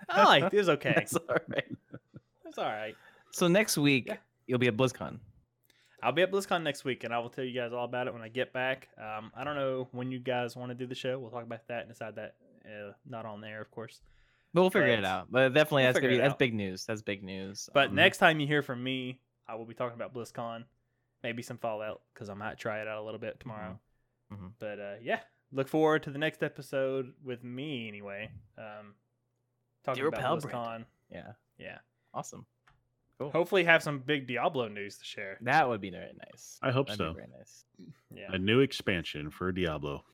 I liked it. It was okay.
That's all right.
It's all right.
So next week
Yeah.
you'll be at BlizzCon.
I'll be at BlizzCon next week, and I will tell you guys all about it when I get back. Um, I don't know when you guys want to do the show. We'll talk about that and decide that. Uh, not on there, of course.
But we'll figure it out. But definitely,
We'll
that's be that's big news. That's big news.
But
Um,
next time you hear from me, I will be talking about BlizzCon, maybe some Fallout because I might try it out a little bit tomorrow.
Mhm.
But uh, yeah, look forward to the next episode with me anyway. Um, talking
Your
about
pal
BlizzCon.
Yeah,
Yeah,
awesome. Cool.
hopefully have some big Diablo news to share.
That would be very nice.
I hope
That'd be
so.
very nice.
Yeah,
A new expansion for Diablo.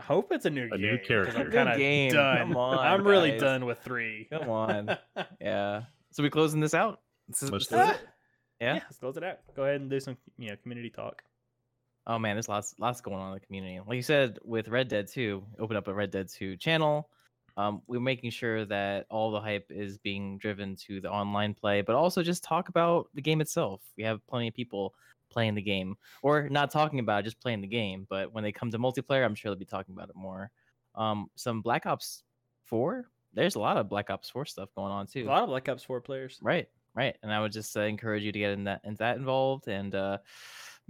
I hope it's a new
A
game.
new
'cause
character.
I'm
New
kind of
game.
done.
Come on,
I'm really
guys.
done with three.
Come on. Yeah. So we closing this out? This is-
Let's
this
do
is
it.
it? Yeah?
let's close it out. Go ahead and do some, you know, community talk.
Oh man, there's lots lots going on in the community. Like you said, with Red Dead 2, open up a Red Dead 2 channel. Um, we're making sure that all the hype is being driven to the online play, but also just talk about the game itself. We have plenty of people playing the game, or not talking about it, just playing the game. But when they come to multiplayer, I'm sure they'll be talking about it more. Um, some Black Ops 4. There's a lot of Black Ops 4 stuff going on too.
A lot of Black Ops Four players.
Right, right. And I would just uh, encourage you to get in that in that involved and uh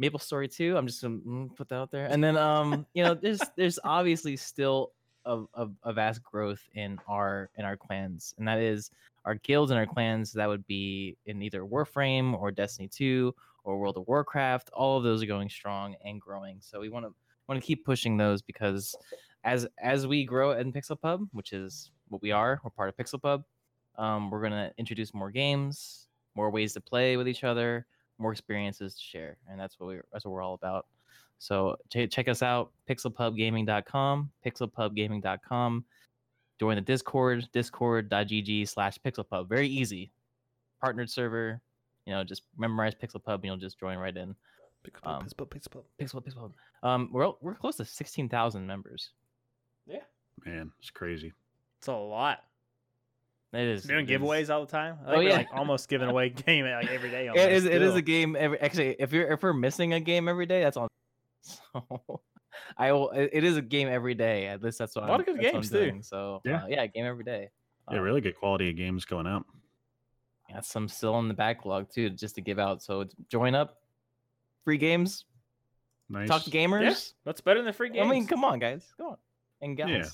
Maple Story too. I'm just gonna mm, put that out there. And then um, you know, there's there's obviously still a, a, a vast growth in our in our clans, and that is our guilds and our clans. That would be in either Warframe or Destiny 2 or World of Warcraft. All of those are going strong and growing. So we want to want to keep pushing those because as as we grow in Pixel Pub, which is what we are, we're part of Pixel Pub. Um, we're gonna introduce more games, more ways to play with each other, more experiences to share, and that's what we that's what we're all about. So ch- check us out, pixelpubgaming.com, pixelpubgaming.com. Join the Discord, discord.gg slash pixelpub. Very easy. Partnered server. You know, just memorize Pixelpub and you'll just join right in. Pixel Um, Pixel, Pub, Pixel. Pub, Pixel Pub. Um, we're we're close to sixteen thousand members.
Yeah,
Man, it's crazy.
it's a lot.
It is
Doing
it is-
giveaways all the time. I
Oh,
think we're
yeah.
like almost giving away game like every day.
It
almost
is. It is
still.
a game. Every actually, if you're if we're missing a game every day, that's on. So, I will. It it is a game every day. At least that's what.
A lot
I'm-
of good
that's what I'm
games, too.
So
Yeah.
uh, yeah, game every day.
Yeah,
Um,
really good quality of games going out.
Got some still in the backlog too, just to give out. So join up. Free games.
Nice.
Talk to gamers.
Yeah, that's better than free games.
I mean, come on, guys. Come on. And guys,
Yeah.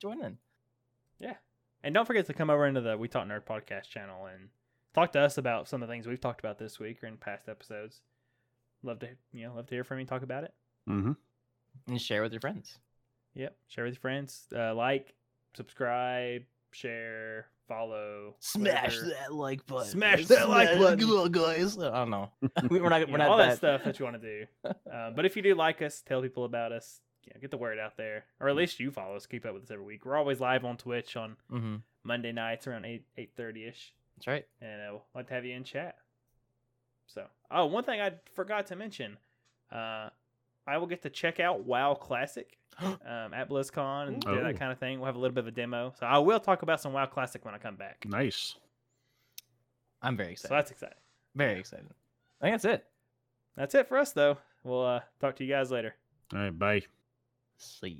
join in.
Yeah. And don't forget to come over into the We Talk Nerd podcast channel and talk to us about some of the things we've talked about this week or in past episodes. Love to you know, love to hear from you talk about it.
Mm-hmm.
And share with your friends.
Yep. Share with your friends. Uh, like, subscribe, share, follow. whatever.
that like button.
Smash that like button.
Come on, guys. I don't know. We- we're not. We're
know,
not
all
that,
that stuff that you want to do. Uh, but if you do like us, tell people about us. You know, get the word out there, or at least you follow us. Keep up with us every week. We're always live on Twitch on
hmm
Monday nights around eight eight thirty ish.
That's right.
and uh, we'd like to have you in chat. So, oh, one thing I forgot to mention, uh, I will get to check out WoW Classic um, at BlizzCon and
Oh.
that kind of thing. We'll have a little bit of a demo, so I will talk about some WoW Classic when I come back.
Nice.
I'm very
So
excited.
that's exciting.
very excited. I think that's it.
That's it for us, though. We'll uh, talk to you guys later.
All right, bye.
See ya.